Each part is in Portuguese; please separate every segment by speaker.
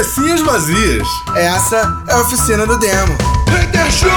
Speaker 1: Cabecinhas vazias.
Speaker 2: Essa é a oficina do demo.
Speaker 1: Hater Show!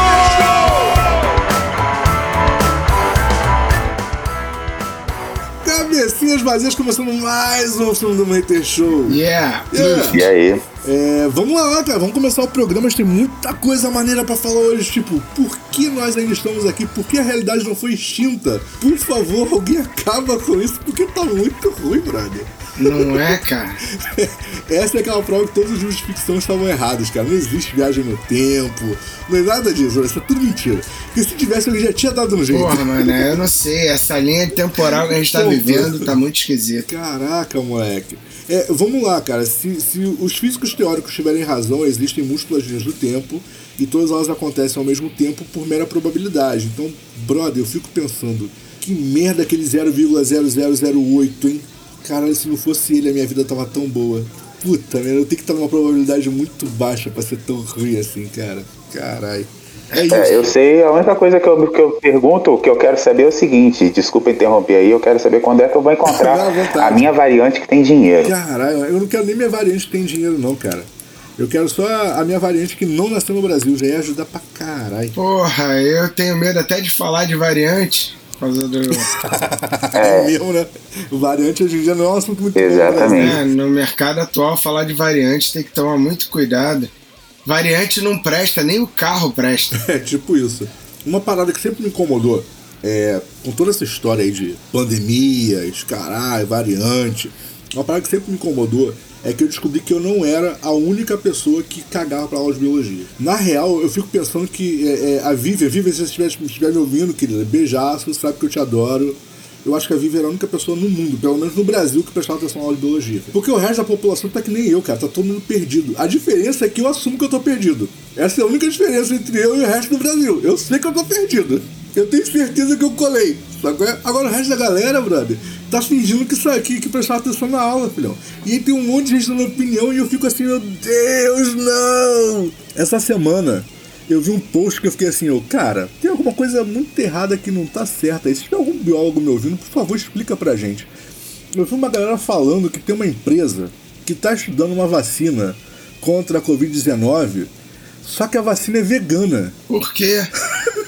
Speaker 1: Cabecinhas vazias começando mais um filme do Hater Show.
Speaker 2: Yeah.
Speaker 1: Yeah.
Speaker 3: E aí?
Speaker 1: É, vamos lá, cara, vamos começar o programa. Mas tem muita coisa maneira pra falar hoje. Tipo, por que nós ainda estamos aqui? Por que a realidade não foi extinta? Por favor, alguém acaba com isso, porque tá muito ruim, brother.
Speaker 2: Não é, cara?
Speaker 1: Essa é aquela prova que todos os livros de ficção estavam errados, cara. Não existe viagem no tempo, não é nada disso, isso é tudo mentira. Porque se tivesse, ele já tinha dado um jeito.
Speaker 2: Porra, mano, eu não sei. Essa linha temporal que a gente tá
Speaker 1: Porra.
Speaker 2: vivendo tá muito esquisita.
Speaker 1: Caraca, moleque. É, vamos lá, cara. Se, se os físicos teóricos tiverem razão, existem múltiplas linhas do tempo e todas elas acontecem ao mesmo tempo por mera probabilidade. Então, brother, eu fico pensando, que merda aquele 0,0008, hein? Caralho, se não fosse ele, a minha vida tava tão boa. Puta, merda, eu tenho que estar numa probabilidade muito baixa pra ser tão ruim assim, cara. Caralho. É isso.
Speaker 3: É, eu sei, a única coisa que eu, que eu pergunto, que eu quero saber é o seguinte, desculpa interromper aí, eu quero saber quando é que eu vou encontrar a minha variante que tem dinheiro.
Speaker 1: Caralho, eu não quero nem minha variante que tem dinheiro, não, cara. Eu quero só a minha variante que não nasceu no Brasil, já ia ajudar pra caralho.
Speaker 2: Porra, eu tenho medo até de falar de variante. Por causa do.
Speaker 1: É mesmo, né? O variante hoje em dia não é um assunto muito bom, né?
Speaker 3: Exatamente.
Speaker 2: É, no mercado atual, falar de variante tem que tomar muito cuidado. Variante não presta, nem o carro presta.
Speaker 1: É tipo isso. Uma parada que sempre me incomodou é, com toda essa história aí de pandemias, caralho, variante, uma parada que sempre me incomodou é que eu descobri que eu não era a única pessoa que cagava pra aula de biologia. Na real, eu fico pensando que é, é, a Vivian, Vivian, se você estiver, estiver me ouvindo, querida, beijaço, sabe que eu te adoro. Eu acho que a Vivian era a única pessoa no mundo, pelo menos no Brasil, que prestava atenção na aula de biologia. Porque o resto da população tá que nem eu, cara, tá todo mundo perdido. A diferença é que eu assumo que eu tô perdido. Essa é a única diferença entre eu e o resto do Brasil. Eu sei que eu tô perdido. Eu tenho certeza que eu colei. Agora o resto da galera, brother, tá fingindo que isso aqui, que prestava atenção na aula, filhão. E aí tem um monte de gente dando opinião e eu fico assim, meu Deus, não! Essa semana eu vi um post que eu fiquei assim, eu, cara, tem alguma coisa muito errada que não tá certa. E se tiver algum biólogo me ouvindo, por favor, explica pra gente. Eu vi uma galera falando que tem uma empresa que tá estudando uma vacina contra a Covid-19, só que a vacina é vegana.
Speaker 2: Por quê?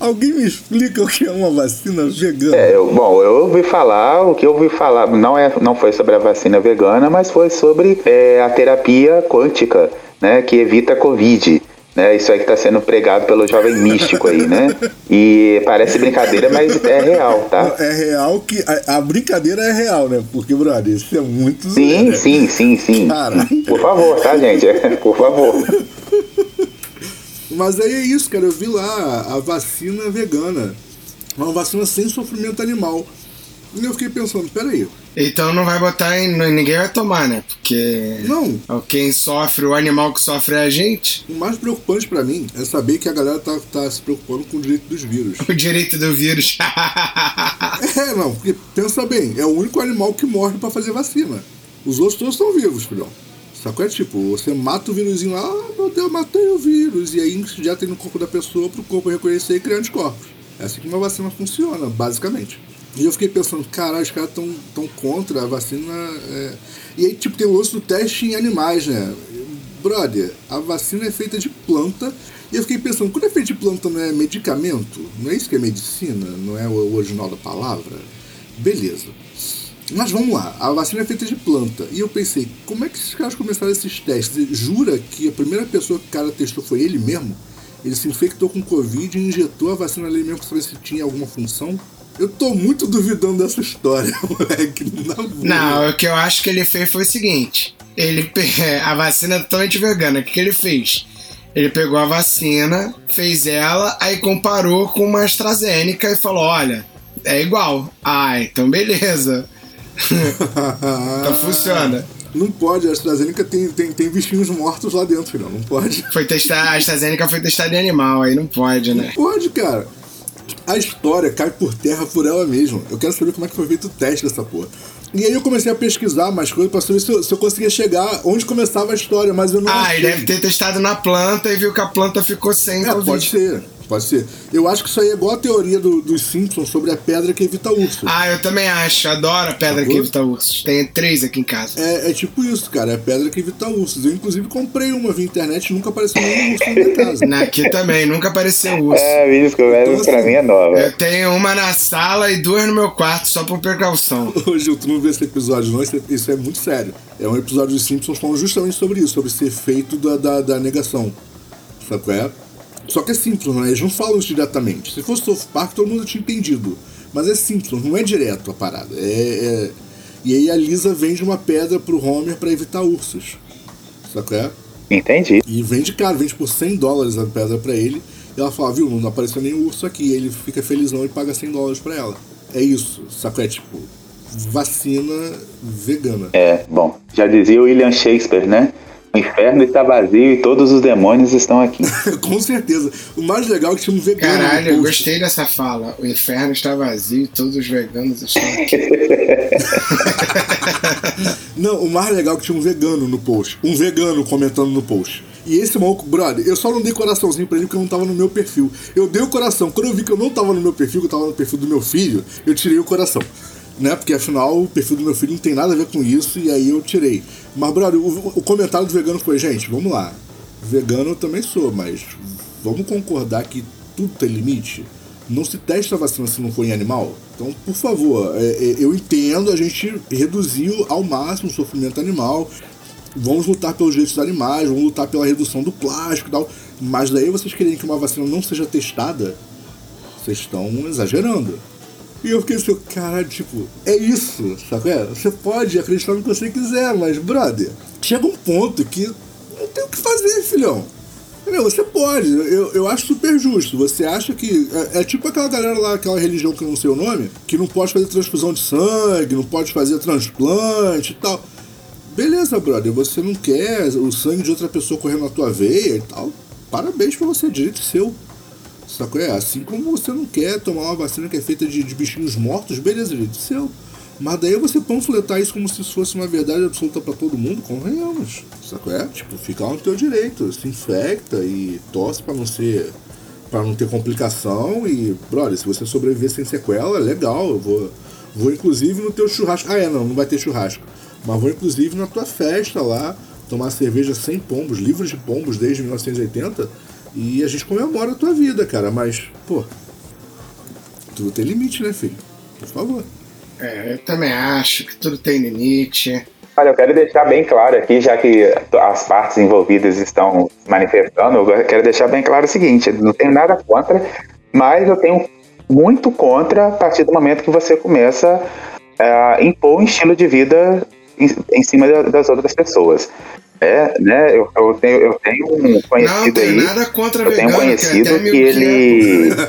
Speaker 1: Alguém me explica o que é uma vacina vegana?
Speaker 3: É, eu- bom, eu ouvi falar, o que eu ouvi falar não, é, não foi sobre a vacina vegana, mas foi sobre é, a terapia quântica, né, que evita a Covid. Né, isso aí que está sendo pregado pelo jovem místico aí, né? E parece brincadeira, mas é real, tá?
Speaker 1: É real que. A, a brincadeira é real, né? Porque, brother, isso é muito
Speaker 3: Sim,
Speaker 1: zoeira.
Speaker 3: sim, sim, sim. Por favor, tá, gente? Por favor.
Speaker 1: Mas aí é isso, cara. Eu vi lá a vacina vegana. Uma vacina sem sofrimento animal. E eu fiquei pensando, peraí.
Speaker 2: Então não vai botar em. Ninguém vai tomar, né? Porque.
Speaker 1: Não.
Speaker 2: Quem sofre, o animal que sofre é a gente.
Speaker 1: O mais preocupante pra mim é saber que a galera tá, tá se preocupando com o direito dos vírus.
Speaker 2: O direito do vírus.
Speaker 1: É, não, porque pensa bem, é o único animal que morre pra fazer vacina. Os outros todos estão vivos, filhão. Sacou? É tipo, você mata o vírusinho lá, ah, meu Deus, matei o vírus. E aí já tem no corpo da pessoa pro corpo reconhecer e criar anticorpos. É assim que uma vacina funciona, basicamente. E eu fiquei pensando, caralho, os caras tão, tão contra a vacina. é. E aí, tipo, tem o lance do teste em animais, né? Brother, a vacina é feita de planta. E eu fiquei pensando, quando é feito de planta não é medicamento? Não é isso que é medicina? Não é o original da palavra? Beleza. Mas vamos lá, a vacina é feita de planta. E eu pensei, como é que esses caras começaram esses testes? Jura que a primeira pessoa que o cara testou foi ele mesmo? Ele se infectou com Covid e injetou a vacina ali mesmo pra saber se tinha alguma função? Eu tô muito duvidando dessa história, moleque. Boa.
Speaker 2: Não, o que eu acho que ele fez foi o seguinte: ele a vacina é totalmente vegana. O que, que ele fez? Ele pegou a vacina, fez ela, aí comparou com uma AstraZeneca e falou: olha, é igual. Ah, então beleza. Então funciona.
Speaker 1: Não pode, a AstraZeneca tem, tem, tem bichinhos mortos lá dentro, filhão. Não pode.
Speaker 2: Foi testar, a AstraZeneca foi testada em animal, aí não pode, né?
Speaker 1: Pode, cara. A história cai por terra por ela mesma. Eu quero saber como é que foi feito o teste dessa porra. E aí eu comecei a pesquisar mais coisas pra saber se eu, se eu conseguia chegar onde começava a história, mas eu não
Speaker 2: Ah,
Speaker 1: achei.
Speaker 2: ele deve ter testado na planta e viu que a planta ficou sem
Speaker 1: É,
Speaker 2: Covid.
Speaker 1: pode ser. Pode ser. Eu acho que isso aí é igual a teoria do- dos Simpsons sobre a pedra que evita urso.
Speaker 2: Ah, eu também acho. Adoro a pedra
Speaker 1: Sacou?
Speaker 2: que evita ursos. Tem três aqui em casa.
Speaker 1: É, é tipo isso, cara. É a pedra que evita ursos. Eu, inclusive, comprei uma via internet e nunca apareceu nenhum urso na minha casa.
Speaker 2: Na- Aqui também, nunca apareceu urso.
Speaker 3: É, me descobriram
Speaker 1: Então,
Speaker 3: pra
Speaker 1: assim,
Speaker 3: mim é nova.
Speaker 2: Eu tenho uma na sala e duas no meu quarto, só por precaução.
Speaker 1: Ô, Gil, tu não vê esse episódio, não? Isso é, isso é muito sério. É um episódio dos Simpsons falando justamente sobre isso, sobre esse efeito da, da, da negação. Sabe qual é? Só que é Simpsons, né? Eles não falam isso diretamente. Se fosse South Park, todo mundo tinha entendido. Mas é Simpsons, não é direto a parada. É, é- E aí a Lisa vende uma pedra pro Homer pra evitar ursos. Qual é?
Speaker 3: Entendi.
Speaker 1: E vende caro, vende por 100 dólares a pedra pra ele. E ela fala, viu, não apareceu nenhum urso aqui. E ele fica felizão e paga 100 dólares pra ela. É isso, saco? É tipo, vacina vegana.
Speaker 3: É, bom, já dizia o William Shakespeare, né? O inferno está vazio e todos os demônios estão aqui.
Speaker 1: Com certeza. O mais legal é que tinha um vegano. no
Speaker 2: Caralho, eu gostei dessa fala. O inferno está vazio e todos os veganos estão aqui.
Speaker 1: Não, o mais legal é que tinha um vegano no post. Um vegano comentando no post. E esse maluco, brother, eu só não dei coraçãozinho pra ele porque não tava no meu perfil. Eu dei o coração. Quando eu vi que eu não tava no meu perfil, que eu tava no perfil do meu filho, eu tirei o coração. Né? Porque afinal o perfil do meu filho não tem nada a ver com isso, e aí eu tirei. Mas, brother, o, o comentário do vegano foi, gente, vamos lá. Vegano eu também sou, mas vamos concordar que tudo tem limite? Não se testa a vacina se não for em animal? Então, por favor, é, é, eu entendo a gente reduzir ao máximo o sofrimento animal. Vamos lutar pelos direitos dos animais, vamos lutar pela redução do plástico e tal. Mas daí vocês querem que uma vacina não seja testada? Vocês estão exagerando. E eu fiquei assim, caralho, tipo, é isso, sabe? É? Você pode acreditar no que você quiser, mas, brother, chega um ponto que não tem o que fazer, filhão. Entendeu? Você pode, eu, eu acho super justo. Você acha que. É, é tipo aquela galera lá, aquela religião que eu não sei o nome, que não pode fazer transfusão de sangue, não pode fazer transplante e tal. Beleza, brother, você não quer o sangue de outra pessoa correndo na tua veia e tal. Parabéns pra você, direito seu. Sacou? É assim como você não quer tomar uma vacina que é feita de, de bichinhos mortos, beleza, direito seu. Mas daí você panfletar isso como se fosse uma verdade absoluta pra todo mundo, convenhamos. Sacou? É? Tipo, fica no teu direito, se infecta e torce pra não ser. para não ter complicação e, brother, se você sobreviver sem sequela, legal, eu vou. Vou inclusive no teu churrasco. Ah, é, não, não vai ter churrasco. Mas vou inclusive na tua festa lá, tomar cerveja sem pombos, livres de pombos desde 1980. E a gente comemora a tua vida, cara. Mas, pô, tudo tem limite, né, filho? Por favor.
Speaker 2: É, eu também acho que tudo tem limite.
Speaker 3: Olha, eu quero deixar bem claro aqui, já que as partes envolvidas estão se manifestando, eu quero deixar bem claro o seguinte: não tenho nada contra, mas eu tenho muito contra a partir do momento que você começa a impor um estilo de vida em, em cima da- das outras pessoas. É, né? Eu, eu tenho, eu tenho um
Speaker 2: Não
Speaker 3: conhecido
Speaker 2: tem
Speaker 3: aí.
Speaker 2: nada contra
Speaker 3: Eu tenho um
Speaker 2: que
Speaker 3: conhecido que
Speaker 2: meio
Speaker 3: ele.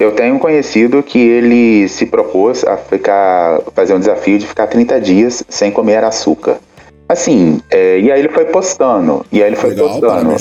Speaker 3: Eu tenho um conhecido que ele se propôs a ficar fazer um desafio de ficar 30 dias sem comer açúcar. Assim, é, e aí ele foi postando, e aí ele foi
Speaker 1: Legal,
Speaker 3: postando.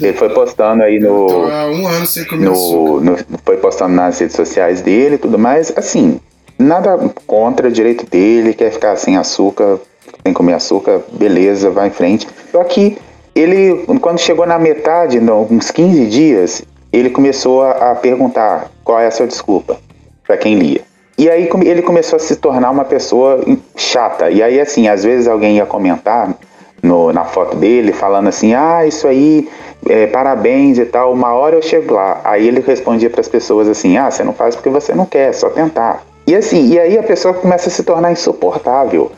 Speaker 3: Ele foi postando aí
Speaker 2: tô
Speaker 3: no,
Speaker 2: há um ano sem comer açúcar.
Speaker 3: no, no- foi postando nas redes sociais dele e tudo mais. Assim, nada contra o direito dele, quer ficar sem açúcar, sem comer açúcar, beleza, vai em frente. Só que ele, quando chegou na metade, não, uns 15 dias, ele começou a, a perguntar qual é a sua desculpa para quem lia. E aí ele começou a se tornar uma pessoa chata. E aí, assim, às vezes alguém ia comentar no- na foto dele, falando assim: ah, isso aí, é, parabéns e tal, uma hora eu chego lá. Aí ele respondia para as pessoas assim: ah, você não faz porque você não quer, é só tentar. E assim, e aí a pessoa começa a se tornar insuportável.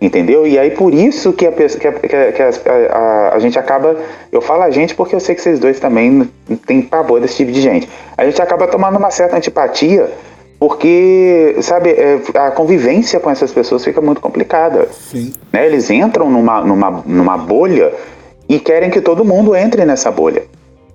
Speaker 3: Entendeu? E aí por isso que a, pessoa, que a, que a- a- a gente acaba. Eu falo a gente porque eu sei que vocês dois também têm pavor desse tipo de gente. A gente acaba tomando uma certa antipatia porque, sabe, é, a convivência com essas pessoas fica muito complicada.
Speaker 1: Sim.
Speaker 3: né? Eles entram numa, numa, numa bolha e querem que todo mundo entre nessa bolha.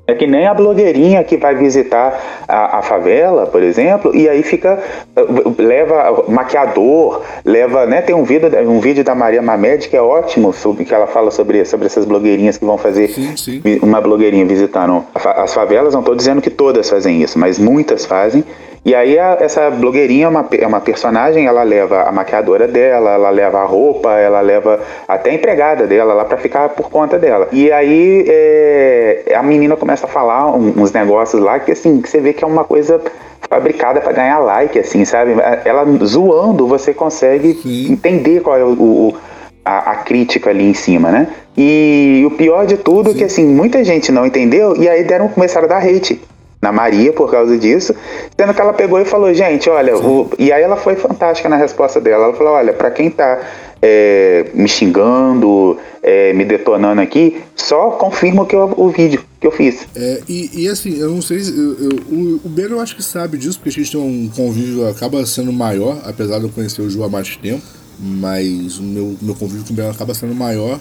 Speaker 3: É que nem a blogueirinha que vai visitar a, a favela, por exemplo, e aí fica. uh, leva maquiador, leva. Né, tem um vídeo, um vídeo da Maria Mamed que é ótimo, sobre, que ela fala sobre, sobre essas blogueirinhas que vão fazer
Speaker 1: Sim, sim.
Speaker 3: uma blogueirinha visitando as favelas. Não estou dizendo que todas fazem isso, mas muitas fazem. E aí a, essa blogueirinha é uma, é uma personagem, ela leva a maquiadora dela, ela leva a roupa, ela leva até a empregada dela lá para ficar por conta dela. E aí é, a menina começa a falar uns negócios lá que assim, que você vê que é uma coisa fabricada para ganhar like, assim, sabe? Ela zoando, você consegue Sim. entender qual é o, o a, a, crítica ali em cima, né? E o pior de tudo Sim. é que assim, muita gente não entendeu e aí deram começaram a dar hate na Maria por causa disso, sendo que ela pegou e falou, gente, olha, e aí ela foi fantástica na resposta dela. Ela falou, olha, para quem tá é, me xingando, é, me detonando aqui, só confirma que eu, o vídeo que eu fiz.
Speaker 1: É, e, e, assim, eu não sei, eu, eu, o, o eu acho que sabe disso, porque a gente tem um convívio, acaba sendo maior, apesar de eu conhecer o Ju há mais tempo, mas o meu, meu convívio com o Ben acaba sendo maior,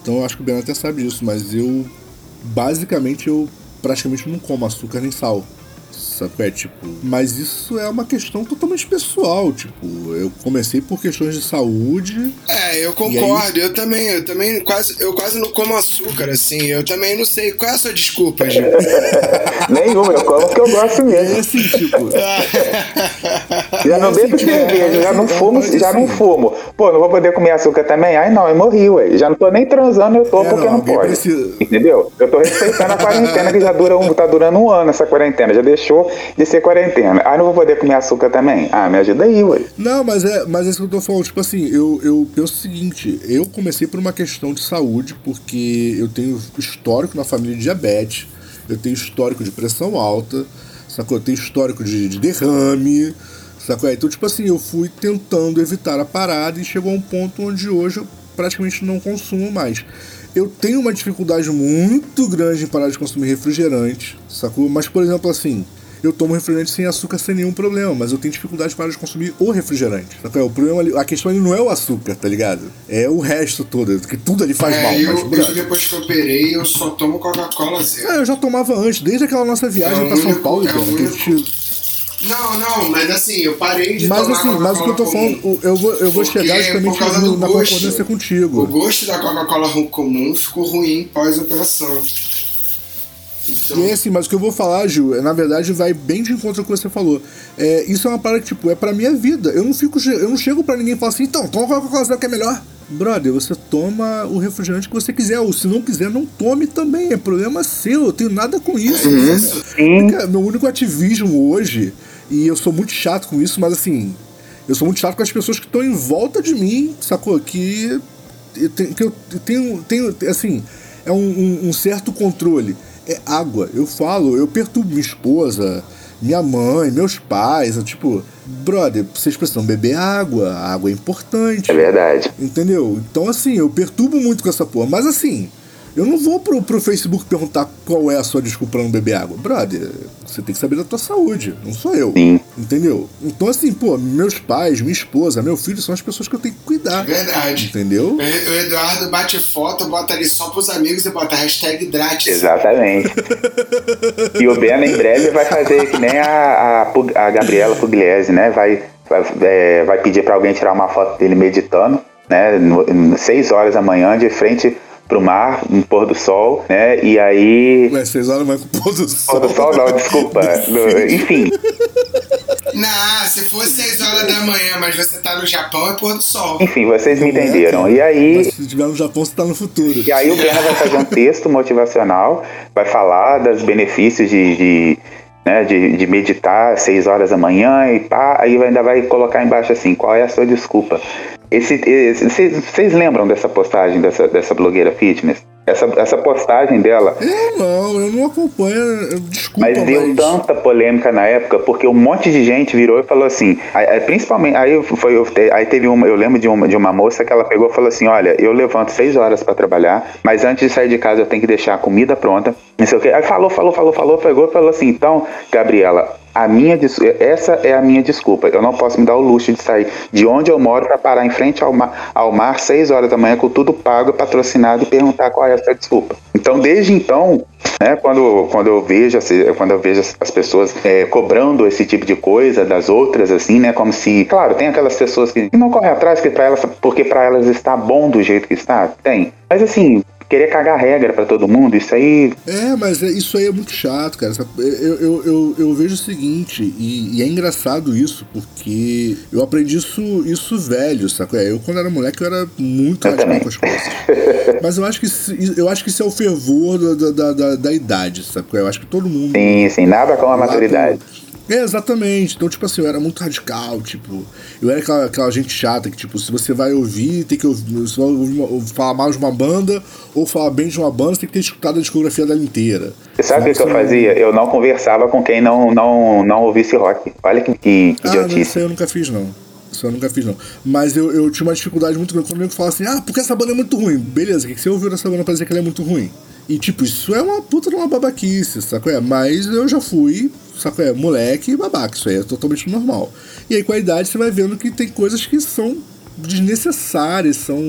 Speaker 1: então eu acho que o Ben até sabe disso, mas eu, basicamente, eu praticamente não como açúcar nem sal. Sabe? É, tipo, mas isso é uma questão totalmente pessoal. Tipo, eu comecei por questões de saúde.
Speaker 2: É, eu concordo. Aí... Eu também, eu também quase, eu quase não como açúcar, assim. Eu também não sei. Qual é a sua desculpa, gente?
Speaker 3: Nenhuma, eu como porque eu gosto mesmo. É assim, tipo. já não bebo cerveja, já não é, fumo, já não fumo. Pô, não vou poder comer açúcar também? Ai, não, eu morri, ué. Já não tô nem transando, eu tô é, porque não, não pode. Precisa... Entendeu? Eu tô respeitando a quarentena que já dura um, tá durando um ano essa quarentena. Já deixou de ser quarentena. Ah, não vou poder comer açúcar também? Ah, me ajuda aí, ué.
Speaker 1: Não, mas é, mas é isso que eu tô falando. Tipo assim, eu, eu penso o seguinte: eu comecei por uma questão de saúde, porque eu tenho histórico na família de diabetes, eu tenho histórico de pressão alta, sacou? Eu tenho histórico de, de derrame, sacou? Então, tipo assim, eu fui tentando evitar a parada e chegou a um ponto onde hoje eu praticamente não consumo mais. Eu tenho uma dificuldade muito grande em parar de consumir refrigerante, sacou? Mas, por exemplo, assim, eu tomo refrigerante sem açúcar sem nenhum problema, mas eu tenho dificuldade para de consumir o refrigerante. Sacou? O problema ali, a questão ali não é o açúcar, tá ligado? É o resto todo, que tudo ali faz
Speaker 2: é,
Speaker 1: mal.
Speaker 2: Eu, mas, eu, depois que eu operei, eu só tomo Coca-Cola zero.
Speaker 1: É, eu já tomava antes, desde aquela nossa viagem é para São Paulo, é cara, que a gente
Speaker 2: não, não, mas assim, eu parei de
Speaker 1: mas,
Speaker 2: tomar
Speaker 1: assim, Mas o que eu tô falando, eu vou, eu vou chegar justamente no, na gosto, concordância contigo.
Speaker 2: O gosto da Coca-Cola comum ficou ruim pós-operação.
Speaker 1: Então... E assim, mas o que eu vou falar, Gil, é, na verdade vai bem de encontro com o que você falou. É, isso é uma parada que, tipo, é pra minha vida. Eu não fico, eu não chego pra ninguém e falo assim, então, toma Coca-Cola que é melhor. Brother, você toma o refrigerante que você quiser, ou se não quiser, não tome também. É problema seu, eu tenho nada com isso. Uhum. Meu único ativismo hoje e eu sou muito chato com isso, mas assim, eu sou muito chato com as pessoas que estão em volta de mim, sacou? Que, que eu tenho, tenho assim, é um, um, um certo controle. É água. Eu falo, eu perturbo minha esposa, minha mãe, meus pais, tipo, brother, vocês precisam beber água, a água é importante.
Speaker 3: É verdade.
Speaker 1: Entendeu? Então, assim, eu perturbo muito com essa porra. Mas, assim, eu não vou pro, pro Facebook perguntar qual é a sua desculpa pra não beber água. Brother, você tem que saber da tua saúde, não sou eu.
Speaker 3: Sim.
Speaker 1: Entendeu? Então, assim, pô, meus pais, minha esposa, meu filho são as pessoas que eu tenho que cuidar.
Speaker 2: Verdade.
Speaker 1: Entendeu?
Speaker 2: O Eduardo bate foto, bota ali só pros amigos e bota hashtag grátis.
Speaker 3: Exatamente. e o Ben em breve vai fazer que nem a, a, a Gabriela Pugliese, né? Vai, vai, é, vai pedir pra alguém tirar uma foto dele meditando, né? No, seis horas da manhã, de frente pro mar, no pôr do sol, né? E aí.
Speaker 1: Mas seis horas mais pro pôr do sol.
Speaker 3: Pôr do sol não, desculpa. Enfim.
Speaker 2: Não, se fosse 6 horas da manhã, mas você tá no Japão, é pôr do sol.
Speaker 3: Enfim, vocês me entenderam. E aí.
Speaker 1: Mas se estiver no Japão, você tá no futuro.
Speaker 3: E aí o Breno vai fazer um texto motivacional, vai falar dos benefícios de, de né, de, de meditar 6 horas da manhã e pá, aí ainda vai colocar embaixo assim, qual é a sua desculpa? Vocês lembram dessa postagem dessa, dessa blogueira fitness? Essa, essa postagem dela.
Speaker 1: Eu não, eu não acompanho. Desculpa.
Speaker 3: Mas deu mas... tanta polêmica na época, porque um monte de gente virou e falou assim. Principalmente. Aí foi. Aí teve uma. Eu lembro de uma, de uma moça que ela pegou e falou assim: olha, eu levanto seis horas para trabalhar, mas antes de sair de casa eu tenho que deixar a comida pronta. Não sei o quê. Aí falou, falou, falou, falou, pegou e falou assim: então, Gabriela, a minha essa é a minha desculpa. Eu não posso me dar o luxo de sair de onde eu moro para parar em frente ao mar, ao mar 6 horas da manhã com tudo pago, patrocinado e perguntar qual é essa desculpa. Então, desde então, né, quando, quando eu vejo quando eu vejo as pessoas é, cobrando esse tipo de coisa das outras assim, né, como se, claro, tem aquelas pessoas que não correm atrás que para elas porque para elas está bom do jeito que está, tem. Mas assim, querer cagar regra para todo mundo, isso aí.
Speaker 1: É, mas é, isso aí é muito chato, cara. Eu, eu, eu, eu vejo o seguinte, e, e, é engraçado isso, porque eu aprendi isso, isso velho, saco? É, eu, quando era moleque, eu era muito radical com as coisas. mas eu acho que eu acho que isso é o fervor da, da, da, da idade, sabe? Eu acho que todo mundo.
Speaker 3: Sim, sim, nada com a maturidade.
Speaker 1: É, exatamente. Então, tipo assim, eu era muito radical, tipo. Eu era aquela, aquela gente chata que, tipo, se você vai ouvir, tem que ouvir. Se vai ouvir falar mal de uma banda ou falar bem de uma banda, você tem que ter escutado a discografia dela inteira.
Speaker 3: Você sabe o que, eu fazia? Eu não conversava com quem não, não, não ouvisse rock. Olha que, que,
Speaker 1: ah, idiotice. Isso aí eu nunca fiz, não. Isso eu nunca fiz, não. Mas eu, eu tinha uma dificuldade muito grande quando o nego fala assim: ah, porque essa banda é muito ruim. Beleza, o que você ouviu dessa banda pra dizer que ela é muito ruim? E, tipo, isso é uma puta de uma babaquice, saco? É, mas eu já fui saco? É moleque e babaca, isso aí é totalmente normal. E aí com a idade você vai vendo que tem coisas que são desnecessárias, são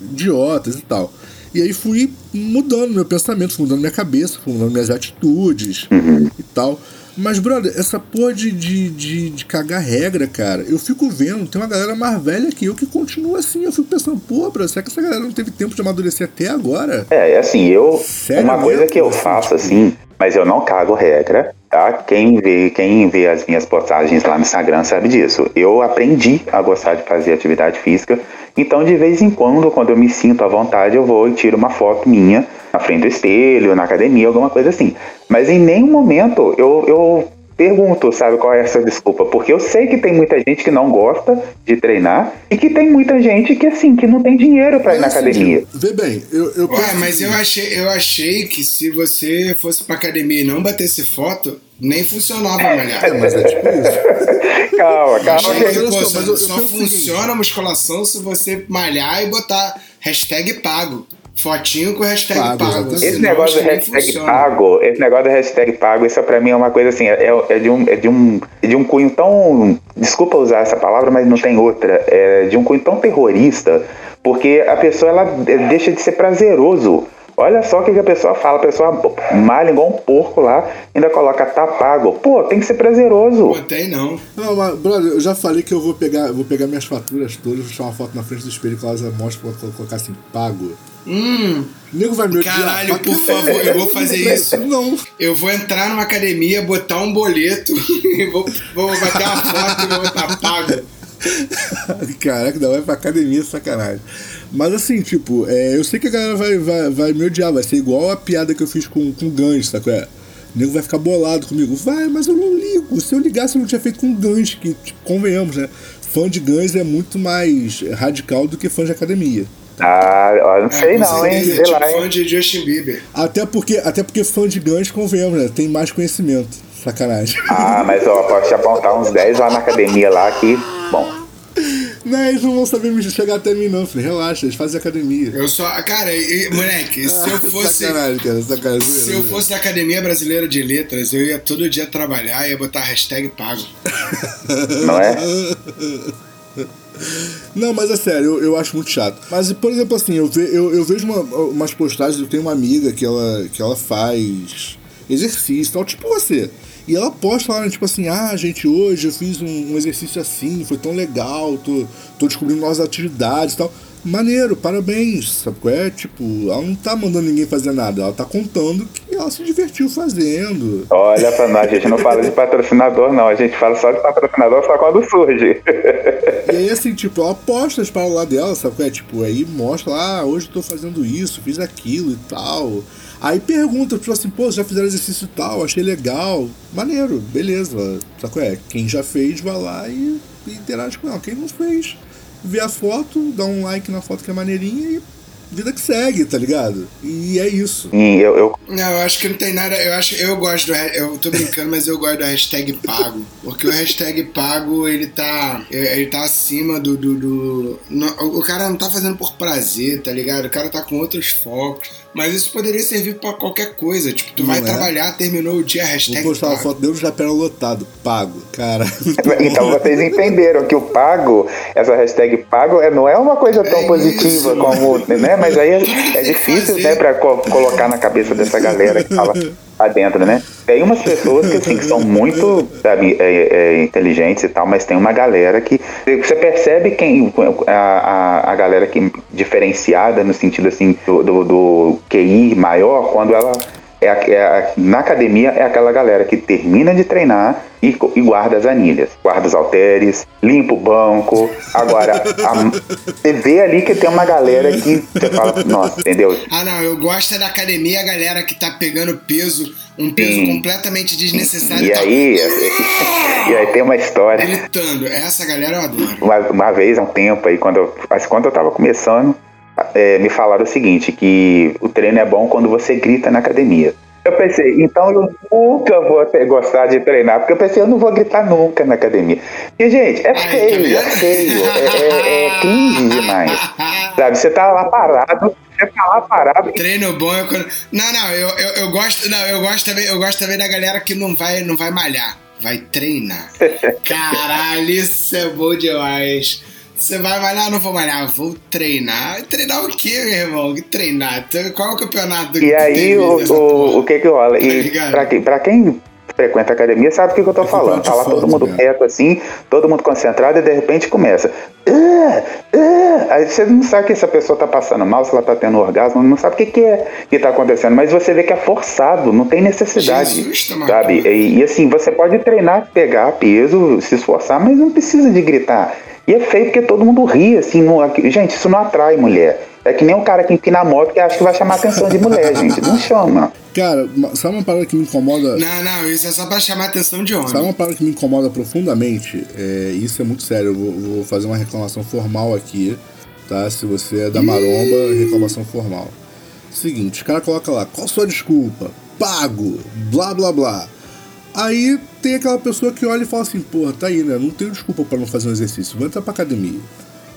Speaker 1: idiotas e tal. E aí fui mudando meu pensamento, fui mudando minha cabeça, fui mudando minhas atitudes
Speaker 3: uhum.
Speaker 1: e tal. Mas, brother, essa porra de, de, de, de, cagar regra, cara, eu fico vendo, tem uma galera mais velha que eu que continua assim. Eu fico pensando, pô, brother, será que essa galera não teve tempo de amadurecer até agora?
Speaker 3: É, é assim, eu. Sério uma coisa que eu faço assim, mas eu não cago regra, tá? Quem vê, quem vê as minhas postagens lá no Instagram sabe disso. Eu aprendi a gostar de fazer atividade física, então de vez em quando, quando eu me sinto à vontade, eu vou e tiro uma foto minha na frente do espelho, na academia, alguma coisa assim. Mas em nenhum momento eu, eu pergunto, sabe, qual é essa desculpa? Porque eu sei que tem muita gente que não gosta de treinar e que tem muita gente que, assim, que não tem dinheiro para ir na academia.
Speaker 1: Vê bem, eu. eu
Speaker 2: Ué, mas eu achei, eu achei que se você fosse pra academia e não batesse foto, nem funcionava malhar.
Speaker 1: É, mas é tipo isso.
Speaker 3: calma, calma.
Speaker 2: Mas, pô, só, só funciona a musculação se você malhar e botar hashtag pago. Fotinho com hashtag pago. pago.
Speaker 3: Esse negócio do hashtag pago, esse negócio do hashtag pago, isso pra mim é uma coisa assim, é, é, de, um, é, de, um, é de um cunho tão. Desculpa usar essa palavra, mas não tem outra. É de um cunho tão terrorista, porque a pessoa ela deixa de ser prazeroso. Olha só o que, que a pessoa fala, a pessoa malha igual um porco lá, ainda coloca tá pago. Pô, tem que ser prazeroso.
Speaker 2: Pô, tem não.
Speaker 1: Não, mas, brother, eu já falei que eu vou pegar, vou pegar minhas faturas todas, vou tirar uma foto na frente do espelho com elas mostra pra colocar assim, pago.
Speaker 2: Hum.
Speaker 1: O nego vai me odiar.
Speaker 2: Caralho, por favor, eu vou fazer isso.
Speaker 1: Não.
Speaker 2: Eu vou entrar numa academia, botar um boleto e vou, vou bater uma foto e vou botar pago.
Speaker 1: Caraca, não vai pra academia, sacanagem. Mas assim, tipo, é, eu sei que a galera vai, vai, vai me odiar, vai ser igual a piada que eu fiz com, com Guns, sabe? É? O nego vai ficar bolado comigo. Vai, mas eu não ligo. Se eu ligasse, eu não tinha feito com Guns, que, tipo, convenhamos, né? Fã de Guns é muito mais radical do que fã de academia.
Speaker 3: Ah, não sei é, não, hein? Sei
Speaker 2: tipo
Speaker 3: lá,
Speaker 2: fã de Justin Bieber.
Speaker 1: Até porque, até porque fã de Guns, convenhamos, né? Tem mais conhecimento. Sacanagem.
Speaker 3: Ah, mas ó, posso te apontar uns 10 lá na academia lá que. Bom.
Speaker 1: Não, eles não vão saber me chegar até mim, não, filho. Relaxa, eles fazem academia.
Speaker 2: Eu só. Cara, e, moleque, se eu fosse.
Speaker 1: Sacanagem, cara, sacanagem.
Speaker 2: Se eu fosse da Academia Brasileira de Letras, eu ia todo dia trabalhar e ia botar hashtag pago.
Speaker 3: Não é?
Speaker 1: Não, mas é sério, eu, eu acho muito chato. Mas, por exemplo, assim, eu, ve, eu, eu vejo uma, umas postagens, eu tenho uma amiga que ela, que ela faz exercício tal, tipo você. E ela posta lá, né, tipo assim, ah, gente, hoje eu fiz um, um exercício assim, foi tão legal, tô, tô descobrindo novas atividades e tal maneiro, parabéns, sabe qual é? Tipo, ela não tá mandando ninguém fazer nada, ela tá contando que ela se divertiu fazendo.
Speaker 3: Olha pra nós, a gente não fala de patrocinador, não, a gente fala só de patrocinador só quando surge.
Speaker 1: E aí, assim, tipo, ela posta as paradas lá dela, sabe qual é? Tipo, aí mostra lá, ah, hoje eu tô fazendo isso, fiz aquilo e tal. Aí pergunta, tipo assim, pô, já fizeram exercício e tal, achei legal. Maneiro, beleza. Sabe qual é? Quem já fez, vai lá e, e interage com ela. Quem não fez, vê a foto, dá um like na foto que é maneirinha e vida que segue, tá ligado? E é isso.
Speaker 3: Sim, eu, eu...
Speaker 2: Não, eu acho que não tem nada. Eu acho eu gosto do. Eu tô brincando, mas eu gosto do hashtag pago. Porque o hashtag pago, ele tá. Ele tá acima do. do, do... o cara não tá fazendo por prazer, tá ligado? O cara tá com outros focos. Mas isso poderia servir para qualquer coisa. Tipo, tu não vai é? trabalhar, terminou o dia, hashtag.
Speaker 1: Vou postar pago. uma foto dele já pera lotado. Pago, cara.
Speaker 3: então vocês entenderam que o pago, essa hashtag pago, é, não é uma coisa tão é positiva isso, como. né? Mas aí é, é difícil, fazer. né, pra co colocar na cabeça dessa galera que fala. Adentro, né? Tem umas pessoas que, assim, que são muito, sabe, é, é, inteligentes e tal, mas tem uma galera que. Você percebe quem. A, a, a galera que diferenciada no sentido assim do, do, do QI maior, quando ela é, é, na academia é aquela galera que termina de treinar e, e guarda as anilhas, guarda os halteres, limpa o banco. Agora, a, você vê ali que tem uma galera que você fala, nossa, entendeu?
Speaker 2: Ah, não, eu gosto é da academia, a galera que tá pegando peso, um peso sim, completamente desnecessário.
Speaker 3: E,
Speaker 2: tá...
Speaker 3: aí, e aí tem uma história.
Speaker 2: Gritando, essa galera eu adoro.
Speaker 3: Uma, uma vez, há um tempo aí, quando eu, quando eu tava começando, é, me falaram o seguinte, que o treino é bom quando você grita na academia. Eu pensei, então eu nunca vou gostar de treinar, porque eu pensei, eu não vou gritar nunca na academia. E, gente, é feio, é feio, é, é, é cringe demais. Sabe, você tá lá parado, você tá lá parado.
Speaker 2: Treino bom é quando... Não, não, eu, eu, eu, gosto. Não, eu gosto também, eu gosto também da galera que não vai, não vai malhar, vai treinar. Caralho, isso é bom demais. Você vai malhar? Não vou malhar, vou treinar. Treinar o quê, meu irmão? Treinar? Qual é o campeonato?
Speaker 3: E aí, o, o, o que que rola? E tá pra, que, pra quem frequenta a academia sabe o que, que eu tô falando. Tá lá todo mundo quieto assim, todo mundo concentrado e de repente começa. Ah, ah. Aí você não sabe que essa pessoa tá passando mal, se ela tá tendo orgasmo, não sabe o que, que é que tá acontecendo, mas você vê que é forçado, não tem necessidade. Jesus, sabe? E, e assim, você pode treinar, pegar peso, se esforçar, mas não precisa de gritar. E é feio porque todo mundo ri, assim. Não, gente, isso não atrai mulher. É que nem um cara que empina a moto que acha que vai chamar a atenção de mulher, gente. Não chama.
Speaker 1: Cara, sabe uma parada que me incomoda.
Speaker 2: Não, não, isso é só pra chamar a atenção de homem.
Speaker 1: Sabe uma parada que me incomoda profundamente? É, isso é muito sério. Eu vou, vou, fazer uma reclamação formal aqui, tá? Se você é da maromba, reclamação formal. Seguinte, os caras colocam lá, qual sua desculpa? Pago, blá blá blá. Aí tem aquela pessoa que olha e fala assim, porra, tá aí, né? Não tenho desculpa para não fazer um exercício, vou entrar pra academia.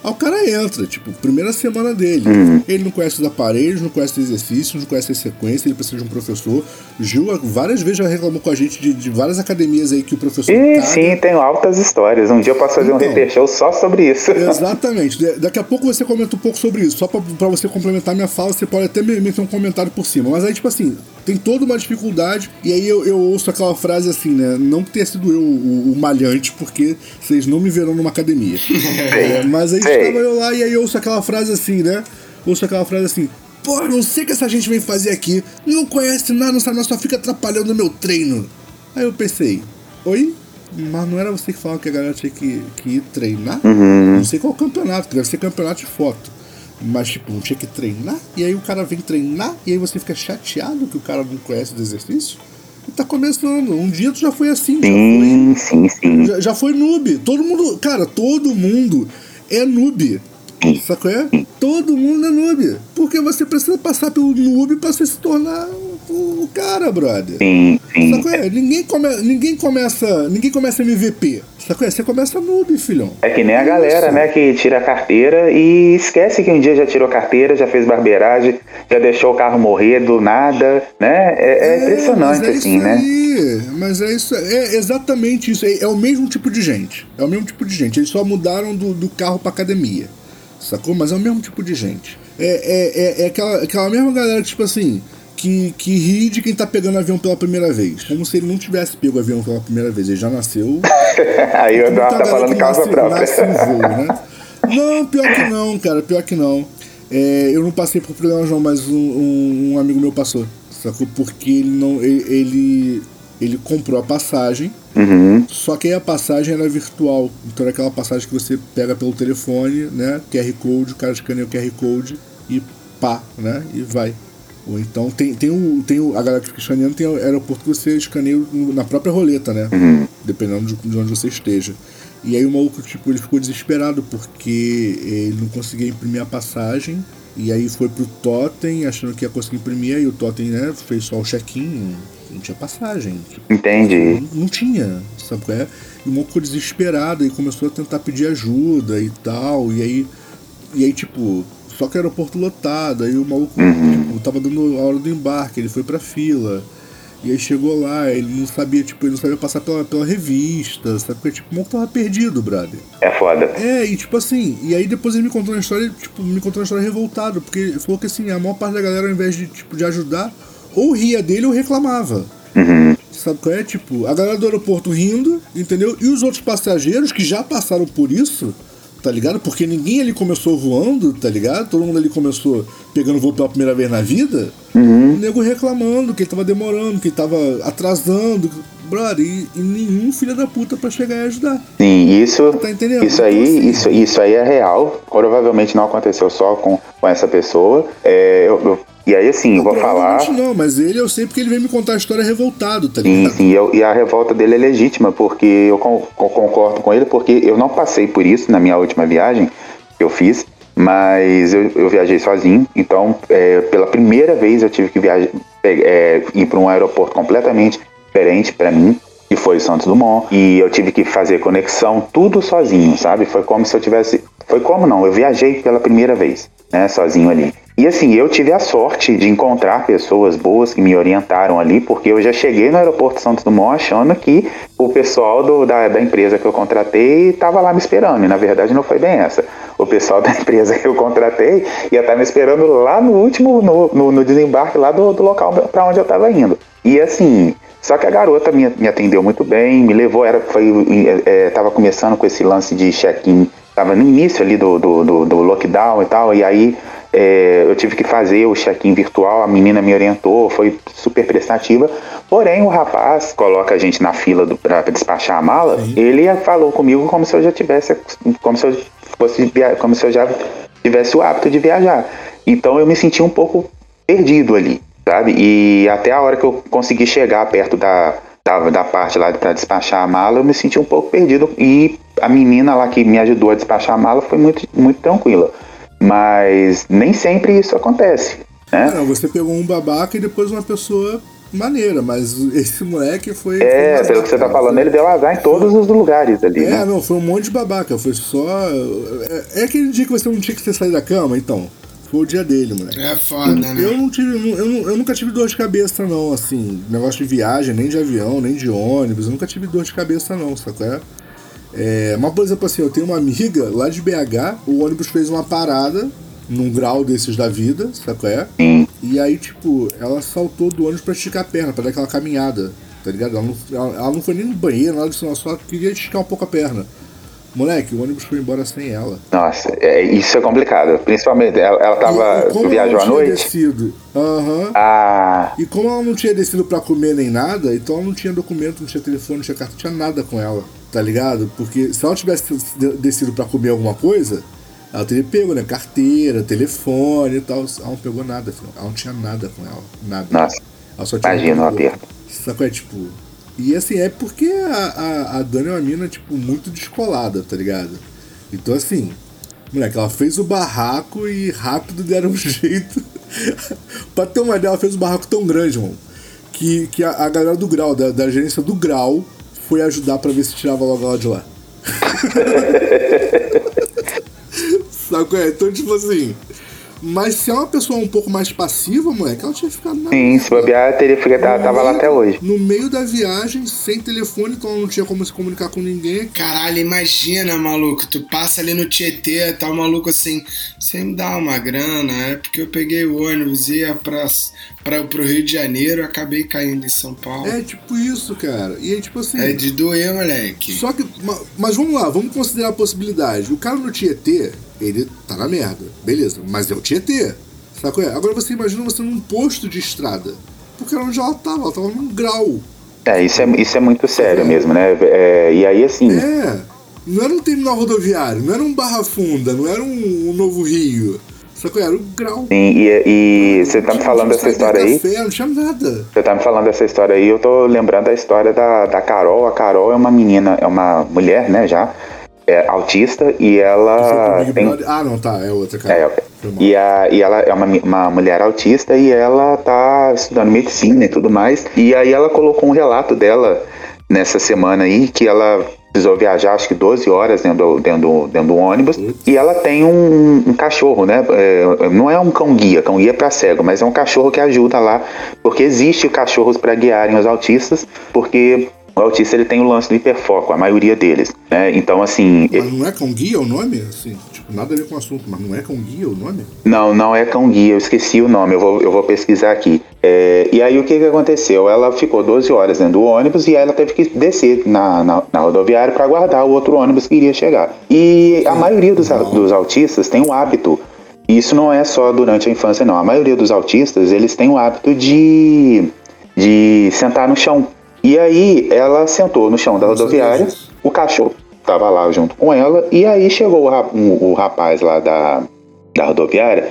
Speaker 1: Aí o cara entra, tipo, primeira semana dele. Uhum. Ele não conhece os aparelhos, não conhece os exercícios, não conhece a sequência, ele precisa de um professor. Gil várias vezes já reclamou com a gente de, de várias academias aí que o professor.
Speaker 3: E, sim, tenho altas histórias. Um dia eu posso fazer então, um reper show só sobre isso.
Speaker 1: Exatamente. Daqui a pouco você comenta um pouco sobre isso. Só pra, pra você complementar minha fala, você pode até meter um comentário por cima. Mas aí, tipo assim, tem toda uma dificuldade. E aí eu, eu ouço aquela frase assim, né? Não que tenha sido eu o, o malhante, porque vocês não me verão numa academia. é, mas aí estava eu lá e aí eu ouço aquela frase assim, né? Ouço aquela frase assim. Pô, não sei o que essa gente vem fazer aqui. Não conhece nada, não sabe nada, só fica atrapalhando o meu treino. Aí eu pensei, oi? Mas não era você que falava que a galera tinha que, que ir treinar?
Speaker 3: Uhum.
Speaker 1: Não sei qual campeonato, deve ser campeonato de foto. Mas, tipo, tinha que treinar, e aí o cara vem treinar, e aí você fica chateado que o cara não conhece do exercício. E tá começando. Um dia tu já foi assim.
Speaker 3: Sim,
Speaker 1: já foi,
Speaker 3: sim, sim.
Speaker 1: Já, já foi noob. Todo mundo, cara, todo mundo é noob. Saco é? Todo mundo é noob. Porque você precisa passar pelo noob pra você se tornar o, cara, brother.
Speaker 3: Sim, sim.
Speaker 1: Saco é? Ninguém, come, ninguém começa. Ninguém começa MVP. Saco é? Você começa noob, filhão.
Speaker 3: É que nem a galera, Isso. né, que tira a carteira e esquece que um dia já tirou carteira, já fez barbeiragem, já deixou o carro morrer do nada, né? É, é, é impressionante, é assim, né?
Speaker 1: Mas é isso, é exatamente isso. É, é, o mesmo tipo de gente. É o mesmo tipo de gente. Eles só mudaram do, do carro pra academia sacou? Mas é o mesmo tipo de gente. É, é, é, é aquela, aquela mesma galera que, tipo assim, que, que ri de quem tá pegando avião pela primeira vez. Como se ele não tivesse pego avião pela primeira vez. Ele já nasceu.
Speaker 3: Aí o Eduardo tá falando causa própria.
Speaker 1: Voo, né? Não, pior que não, cara, pior que não. É, eu não passei por problemas não, mas um, um, um, amigo meu passou. Sacou? Porque ele não. Ele, ele, ele comprou a passagem
Speaker 3: Uhum.
Speaker 1: Só que aí a passagem era virtual. Então era aquela passagem que você pega pelo telefone, né? QR Code, o cara escaneia o QR Code e pá, né? E vai. Ou então tem, tem, o, tem o, a galera que escaneando, tem o aeroporto que você escaneia na própria roleta, né?
Speaker 3: Uhum.
Speaker 1: Dependendo de, de onde você esteja. E aí o maluco, tipo, ele ficou desesperado porque ele não conseguia imprimir a passagem. E aí foi pro Totem, achando que ia conseguir imprimir, e o Totem, né, fez só o check-in, não tinha passagem.
Speaker 3: Entendi.
Speaker 1: Não, não, tinha, sabe qual é? E o ficou desesperado e começou a tentar pedir ajuda e tal. E aí, e aí tipo, só que o aeroporto lotado. Aí o maluco
Speaker 3: uhum.
Speaker 1: tipo, tava dando a hora do embarque, ele foi pra fila. E aí chegou lá, ele não sabia, tipo, ele não sabia passar pela, pela revista, sabe? Porque, tipo, o Monk tava perdido, brother.
Speaker 3: É foda.
Speaker 1: É, e tipo assim, e aí depois ele me contou uma história, tipo, me contou uma história revoltada, porque ele falou que assim, a maior parte da galera, ao invés de, tipo, de ajudar, ou ria dele ou reclamava.
Speaker 3: Uhum.
Speaker 1: Sabe qual é? Tipo, a galera do aeroporto rindo, entendeu? E os outros passageiros que já passaram por isso, tá ligado? Porque ninguém ali começou voando, tá ligado? Todo mundo ali começou pegando voo pela primeira vez na vida.
Speaker 3: Uhum.
Speaker 1: O nego reclamando que ele tava demorando, que ele tava atrasando. Brother, e, e nenhum filho da puta pra chegar e ajudar.
Speaker 3: Sim, isso,
Speaker 1: Tá entendendo?
Speaker 3: isso
Speaker 1: Então,
Speaker 3: aí,
Speaker 1: assim-
Speaker 3: isso, isso aí é real. Provavelmente não aconteceu só com, com essa pessoa. É, eu- eu- e aí, assim, eu vou falar.
Speaker 1: Não, mas ele eu sei porque ele veio me contar a história revoltado, tá
Speaker 3: Sim,
Speaker 1: ligado?
Speaker 3: sim, eu- e a revolta dele é legítima, porque eu con- con- concordo com ele, porque eu não passei por isso na minha última viagem que eu fiz, mas eu, eu viajei sozinho, então é, pela primeira vez eu tive que viajar, é, ir para um aeroporto completamente diferente para mim, que foi Santos Dumont, e eu tive que fazer conexão tudo sozinho, sabe? Foi como se eu tivesse. Foi como não, eu viajei pela primeira vez, né, sozinho ali. E assim, eu tive a sorte de encontrar pessoas boas que me orientaram ali, porque eu já cheguei no aeroporto Santos Dumont achando que o pessoal do- da, da empresa que eu contratei estava lá me esperando, e na verdade não foi bem essa. O pessoal da empresa que eu contratei ia estar me esperando lá no último, no, no- no desembarque lá do, do local para onde eu estava indo. E assim, só que a garota me, me atendeu muito bem, me levou, era, foi, é, tava começando com esse lance de check-in, tava no início ali do, do, do, do lockdown e tal, e aí é, eu tive que fazer o check-in virtual, a menina me orientou, foi super prestativa. Porém, o rapaz coloca a gente na fila pra despachar a mala, ele falou comigo como se eu já tivesse, como se eu fosse, como se eu já tivesse o hábito de viajar. Então eu me senti um pouco perdido ali, sabe? E até a hora que eu consegui chegar perto da, da, da parte lá para despachar a mala, eu me senti um pouco perdido. E a menina lá que me ajudou a despachar a mala foi muito, muito tranquila. Mas nem sempre isso acontece, né?
Speaker 1: não, você pegou um babaca e depois uma pessoa maneira, mas esse moleque foi. foi um
Speaker 3: É,
Speaker 1: babaca,
Speaker 3: pelo que você tá falando, ele deu azar em todos os lugares ali,
Speaker 1: É,
Speaker 3: né?
Speaker 1: não, foi um monte de babaca, foi só. É, é aquele dia que você não tinha que ter saído da cama, então. Foi o dia dele, moleque.
Speaker 2: É foda, né?
Speaker 1: Eu não tive. Eu, não- eu nunca tive dor de cabeça, não, assim. Negócio de viagem, nem de avião, nem de ônibus. Eu nunca tive dor de cabeça, não, sacou? É? É, mas, por exemplo, assim, eu tenho uma amiga lá de BH, o ônibus fez uma parada num grau desses da vida, sacou? É?
Speaker 3: Sim.
Speaker 1: E aí, tipo, ela saltou do ônibus pra esticar a perna, pra dar aquela caminhada, tá ligado? Ela não, ela, ela não foi nem no banheiro, nada disso, ela só queria esticar um pouco a perna. Moleque, o ônibus foi embora sem ela.
Speaker 3: Nossa, é, isso é complicado. Principalmente, ela, ela tava.
Speaker 1: E como
Speaker 3: viajou
Speaker 1: ela
Speaker 3: à noite?
Speaker 1: descido, aham.
Speaker 3: Ah,
Speaker 1: E como ela não tinha descido pra comer nem nada, então ela não tinha documento, não tinha telefone, não tinha carta, não tinha nada com ela, tá ligado? Porque se ela tivesse de- descido pra comer alguma coisa, ela teria pego, né? Carteira, telefone e tal. Ela não pegou nada, filho. Ela não tinha nada com ela. Nada.
Speaker 3: nossa,
Speaker 1: Ela só tinha
Speaker 3: imagina
Speaker 1: um
Speaker 3: aperto.
Speaker 1: Sacou? É tipo. E assim, é porque a, a, a Dani é uma mina, tipo, muito descolada, tá ligado? Então assim, moleque, ela fez o barraco e rápido deram um jeito. pra ter uma ideia, ela fez o barraco tão grande, irmão. Que, que a, a galera do grau, da, da gerência do grau, foi ajudar pra ver se tirava logo ela de lá. Sacou? É? Então, tipo assim. Mas se é uma pessoa um pouco mais passiva, moleque, ela tinha ficado na
Speaker 3: Sim, se bobear, teria ficado, tava, tava lá até hoje.
Speaker 1: No meio da viagem, sem telefone, então ela não tinha como se comunicar com ninguém.
Speaker 2: Caralho, imagina, maluco. Tu passa ali no Tietê, tá o maluco assim. Você me dá uma grana, é porque eu peguei o ônibus e ia pra, pra, pro Rio de Janeiro e acabei caindo em São Paulo.
Speaker 1: É tipo isso, cara. E aí, tipo assim.
Speaker 2: É de doer, moleque.
Speaker 1: Só que. ma- Mas vamos lá, vamos considerar a possibilidade. O cara no Tietê, ele tá na merda. Beleza, mas é o Tietê. Sacou? É? Agora você imagina você num posto de estrada. Porque era onde ela tava, ela tava num grau.
Speaker 3: É, isso é, isso é muito sério mesmo, né? É, e aí, assim,
Speaker 1: É. Não era um terminal rodoviário, não era um Barra Funda, não era um, um Novo Rio. Sacou? Era um grau.
Speaker 3: sim, e, e você tá me falando dessa história aí?
Speaker 1: Café, não tinha nada.
Speaker 3: Você tá me falando dessa história aí, eu tô lembrando da história da, da Carol. A Carol é uma menina, é uma mulher, né, já, é autista, e ela tem...
Speaker 1: Brother. Ah, não, tá, é outra, cara.
Speaker 3: É, e, a, e ela é uma, uma mulher autista e ela tá estudando medicina e tudo mais. E aí ela colocou um relato dela nessa semana aí, que ela precisou viajar acho que 12 horas dentro do, dentro do, dentro do ônibus. E ela tem um, um cachorro, né? É, não é um cão guia, cão guia é pra cego, mas é um cachorro que ajuda lá. Porque existe cachorros para guiarem os autistas, porque O autista ele tem o lance do hiperfoco, a maioria deles, né? Então assim.
Speaker 1: Mas não é cão guia o nome? Assim, tipo, nada a ver com o assunto, mas não é cão guia o nome?
Speaker 3: Não, não é cão guia, eu esqueci o nome, eu vou, eu vou pesquisar aqui. É, e aí o que, que aconteceu? Ela ficou 12 horas dentro do ônibus e ela teve que descer na, na, na rodoviária para aguardar o outro ônibus que iria chegar. E a maioria dos, dos autistas tem o hábito e isso não é só durante a infância, não. A maioria dos autistas, eles têm o hábito de, de sentar no chão. E aí ela sentou no chão da rodoviária, o cachorro estava lá junto com ela, e aí chegou o, o rapaz lá da, da rodoviária,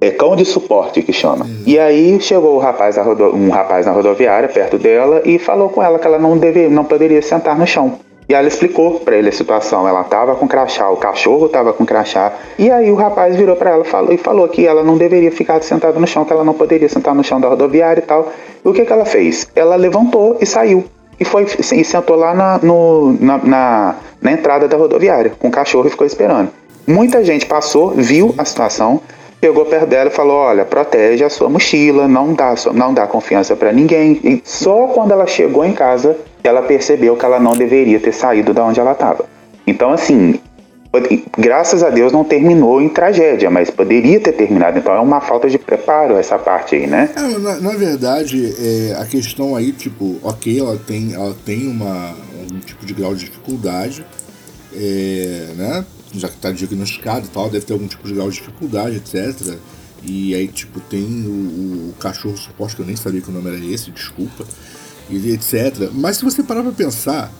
Speaker 3: é cão de suporte que chama. Hum. E aí chegou o rapaz um rapaz na rodoviária perto dela e falou com ela que ela não, deve, não poderia sentar no chão. E ela explicou para ele a situação. Ela tava com crachá, o cachorro tava com crachá. E aí o rapaz virou para ela falou, e falou que ela não deveria ficar sentada no chão, que ela não poderia sentar no chão da rodoviária e tal. E o que, que ela fez? Ela levantou e saiu. E foi e sentou lá na, no, na, na, na entrada da rodoviária com o cachorro e ficou esperando. Muita gente passou, viu a situação, pegou perto dela e falou: Olha, protege a sua mochila, não dá, não dá confiança para ninguém. E só quando ela chegou em casa ela percebeu que ela não deveria ter saído da onde ela estava. Então, assim, graças a Deus não terminou em tragédia, mas poderia ter terminado. Então é uma falta de preparo essa parte aí, né?
Speaker 1: É, na, na, verdade, é, a questão aí, tipo, ok, ela tem, ela tem uma, um tipo de grau de dificuldade, é, né? Já que está diagnosticado e tal, deve ter algum tipo de grau de dificuldade, etc. E aí, tipo, tem o, o cachorro suporte, que eu nem sabia que o nome era esse, desculpa etc. Mas se você parar para pensar,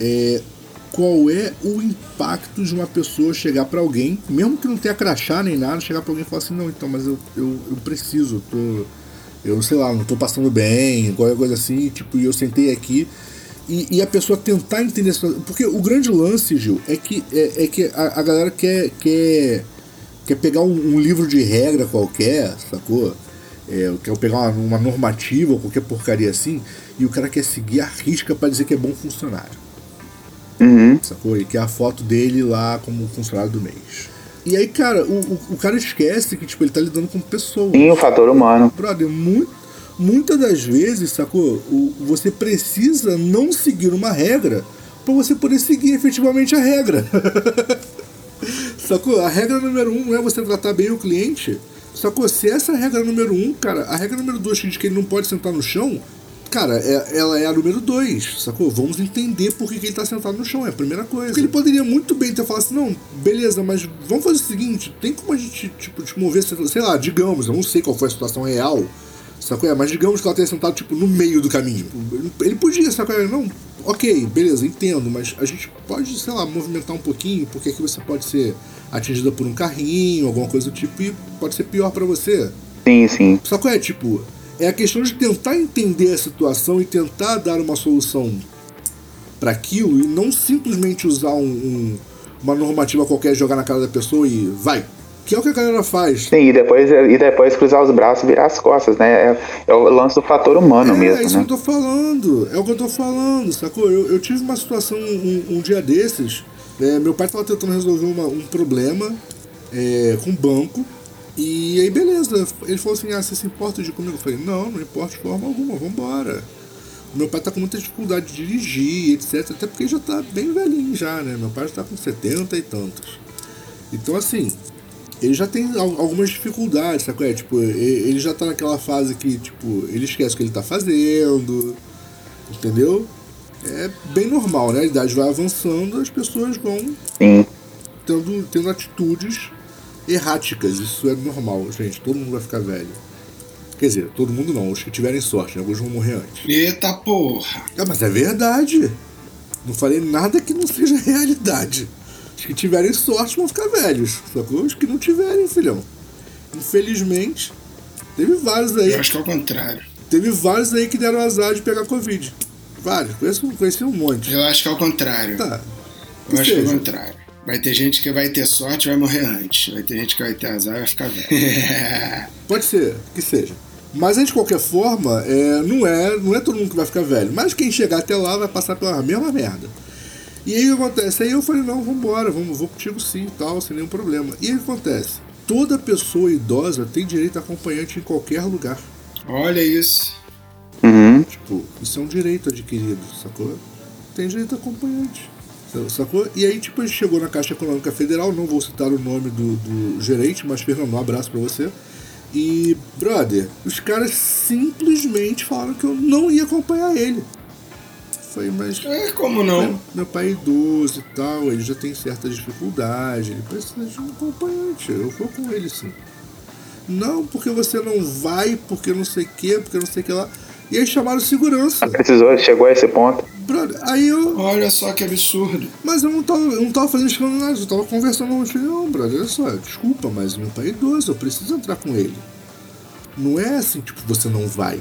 Speaker 1: é, qual é o impacto de uma pessoa chegar para alguém, mesmo que não tenha crachá nem nada, chegar para alguém e falar assim, não, então, mas eu, eu, eu preciso, eu tô, eu sei lá, não tô passando bem, qualquer coisa assim, tipo, e eu sentei aqui. E, e, a pessoa tentar entender Porque o grande lance, Gil, é que, é, é que a, a, galera quer, quer, quer pegar um, um livro de regra qualquer, sacou? É, quer pegar uma, uma normativa ou qualquer porcaria assim, e o cara quer seguir a risca para dizer que é bom funcionário.
Speaker 3: Uhum.
Speaker 1: Sacou? E que é a foto dele lá como funcionário do mês. E aí, cara, o, o, o, cara esquece que tipo, ele tá lidando com pessoas.
Speaker 3: Sim, o fator humano.
Speaker 1: Brother, muito, muitas das vezes, sacou? O, você precisa não seguir uma regra para você poder seguir efetivamente a regra. sacou? A regra número um não é você tratar bem o cliente Sacou? Se essa é a regra número um, cara, a regra número dois que diz que ele não pode sentar no chão, cara, é, ela é a número dois, sacou? Vamos entender por que, que ele tá sentado no chão, é a primeira coisa. Porque ele poderia muito bem ter falado assim, não, beleza, mas vamos fazer o seguinte, tem como a gente, tipo, te mover, sei lá, digamos, eu não sei qual foi a situação real, sacou? É, mas digamos que ela tenha sentado, tipo, no meio do caminho. Ele podia, sacou? Não, ok, beleza, entendo, mas a gente pode, sei lá, movimentar um pouquinho, porque aqui você pode ser atingida por um carrinho, alguma coisa do tipo, e pode ser pior para você.
Speaker 3: Sim, sim.
Speaker 1: Só que é tipo, é a questão de tentar entender a situação e tentar dar uma solução para aquilo e não simplesmente usar um, um, uma normativa qualquer, jogar na cara da pessoa e vai. Que é o que a galera faz.
Speaker 3: Sim, e depois, e depois cruzar os braços e virar as costas, né? É, é o lance do fator humano
Speaker 1: é,
Speaker 3: mesmo. É
Speaker 1: isso
Speaker 3: né?
Speaker 1: que eu tô falando. É o que eu tô falando, sacou? Eu, eu tive uma situação um, um dia desses é, meu pai estava tentando resolver uma, um problema é, com o banco. E aí, beleza. Ele falou assim: Ah, você se importa de comigo? Eu falei: Não, não importa de forma alguma, vambora. Meu pai tá com muita dificuldade de dirigir, etc. Até porque já tá bem velhinho já, né? Meu pai já tá com 70 e tantos. Então, assim, ele já tem algumas dificuldades, sabe? É? Tipo, ele já tá naquela fase que, tipo, ele esquece o que ele tá fazendo, entendeu? é bem normal, né? A idade vai avançando, as pessoas vão tendo, tendo atitudes erráticas. Isso é normal, gente. Todo mundo vai ficar velho. Quer dizer, todo mundo não, os que tiverem sorte, né? alguns vão morrer antes.
Speaker 2: Eita porra!
Speaker 1: É, mas é verdade. Não falei nada que não seja realidade. Os que tiverem sorte vão ficar velhos. Sacou? Os que não tiverem, filhão. Infelizmente, teve vários aí.
Speaker 2: Eu acho que é o contrário.
Speaker 1: Teve vários aí que deram azar de pegar Covid. Vários, conheço, conheci um monte.
Speaker 2: Eu acho que é o contrário.
Speaker 1: Tá.
Speaker 2: Eu acho que é o contrário. Vai ter gente que vai ter sorte e vai morrer antes. Vai ter gente que vai ter azar e vai ficar velho.
Speaker 1: Pode ser, que seja. Mas de qualquer forma, é, não, é, não é todo mundo que vai ficar velho. Mas quem chegar até lá vai passar pela mesma merda. E aí o que acontece? Aí eu falei, não, vambora, vamos, vou contigo sim e tal, sem nenhum problema. E aí o que acontece? Toda pessoa idosa tem direito a acompanhante em qualquer lugar.
Speaker 2: Olha isso.
Speaker 3: Uhum. Uhum.
Speaker 1: Tipo, isso é um direito adquirido, sacou? Tem direito a acompanhante. Sacou? E aí, tipo, a gente chegou na Caixa Econômica Federal, não vou citar o nome do, do gerente, mas Fernando, um abraço pra você. E, brother, os caras simplesmente falaram que eu não ia acompanhar ele. Foi, mas.
Speaker 2: É, como não?
Speaker 1: Meu pai é idoso e tal, ele já tem certa dificuldade, ele precisa de um acompanhante. Eu vou com ele sim. Não, porque você não vai, porque não sei o que, porque não sei o que lá. E aí chamaram segurança.
Speaker 3: Precisou, chegou a esse ponto.
Speaker 1: Brother, aí eu.
Speaker 2: Olha só que absurdo.
Speaker 1: Mas eu não tava, eu não tava fazendo escândalo nada, eu tava conversando com ele. Não, brother, olha só, desculpa, mas meu pai é idoso, eu preciso entrar com ele. Não é assim, tipo, você não vai.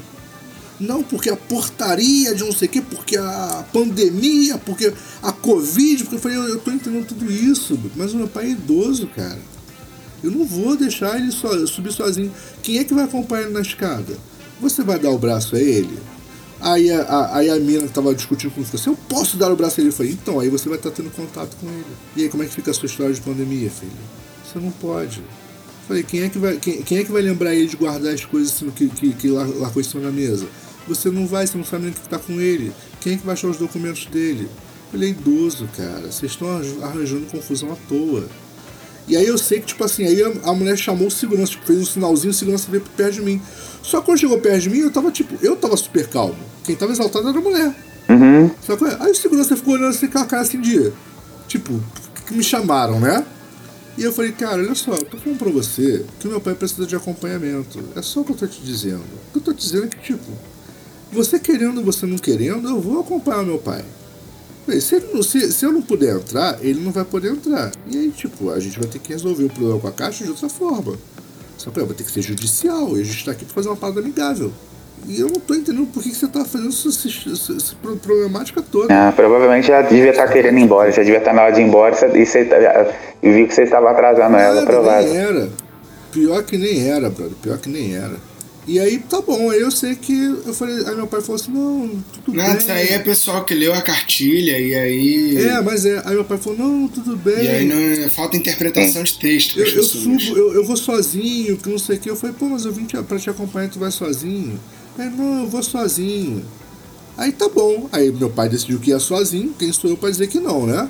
Speaker 1: Não, porque a portaria de não sei o quê, porque a pandemia, porque a Covid, porque eu falei, eu, eu tô entendendo tudo isso, mas o meu pai é idoso, cara. Eu não vou deixar ele so, subir sozinho. Quem é que vai acompanhar ele na escada? Você vai dar o braço a ele? Aí a, a, aí a mina que tava discutindo com você, eu posso dar o braço a ele? Eu falei, então, aí você vai estar tendo contato com ele. E aí, como é que fica a sua história de pandemia, filho? Você não pode. Falei, quem é que vai, quem, quem é que vai lembrar ele de guardar as coisas assim, que, que, que largou isso na mesa? Você não vai, você não sabe nem o que tá com ele. Quem é que vai achar os documentos dele? Ele é idoso, cara. Vocês estão arranjando confusão à toa. E aí eu sei que, tipo assim, aí a, a mulher chamou o segurança, tipo, fez um sinalzinho, o segurança veio perto de mim. Só que quando chegou perto de mim, eu tava, tipo, eu tava super calmo. Quem tava exaltado era a mulher.
Speaker 3: Uhum.
Speaker 1: Só que, aí o segurança ficou olhando assim com a cara assim de. Tipo, que me chamaram, né? E eu falei, cara, olha só, eu tô falando pra você que meu pai precisa de acompanhamento. É só o que eu tô te dizendo. O que eu tô te dizendo é que, tipo, você querendo ou você não querendo, eu vou acompanhar meu pai. Se, não, se, se eu não puder entrar, ele não vai poder entrar. E aí, tipo, a gente vai ter que resolver o problema com a caixa de outra forma. Só que vai ter que ser judicial. E a gente tá aqui pra fazer uma parada amigável. E eu não tô entendendo por que, que você tá fazendo essa, problemática toda.
Speaker 3: Ah, provavelmente já devia estar tá querendo ir embora, já devia estar tá na hora de ir embora e você e viu que você estava atrasando ela, provável.
Speaker 1: Nem era. Pior que nem era, brother. Pior que nem era. E aí, tá bom, aí eu sei que. Eu falei, aí meu pai falou assim: não, tudo
Speaker 2: não,
Speaker 1: bem.
Speaker 2: Isso aí é pessoal que leu a cartilha e aí.
Speaker 1: É, mas é. Aí meu pai falou: não, tudo bem.
Speaker 2: E aí não, falta interpretação de texto.
Speaker 1: Eu, eu subo, eu, eu vou sozinho, que não sei o que. Eu falei: pô, mas eu vim te, pra te acompanhar, tu vai sozinho. Aí, não, eu vou sozinho. Aí tá bom. Aí meu pai decidiu que ia sozinho, quem sou eu pra dizer que não, né?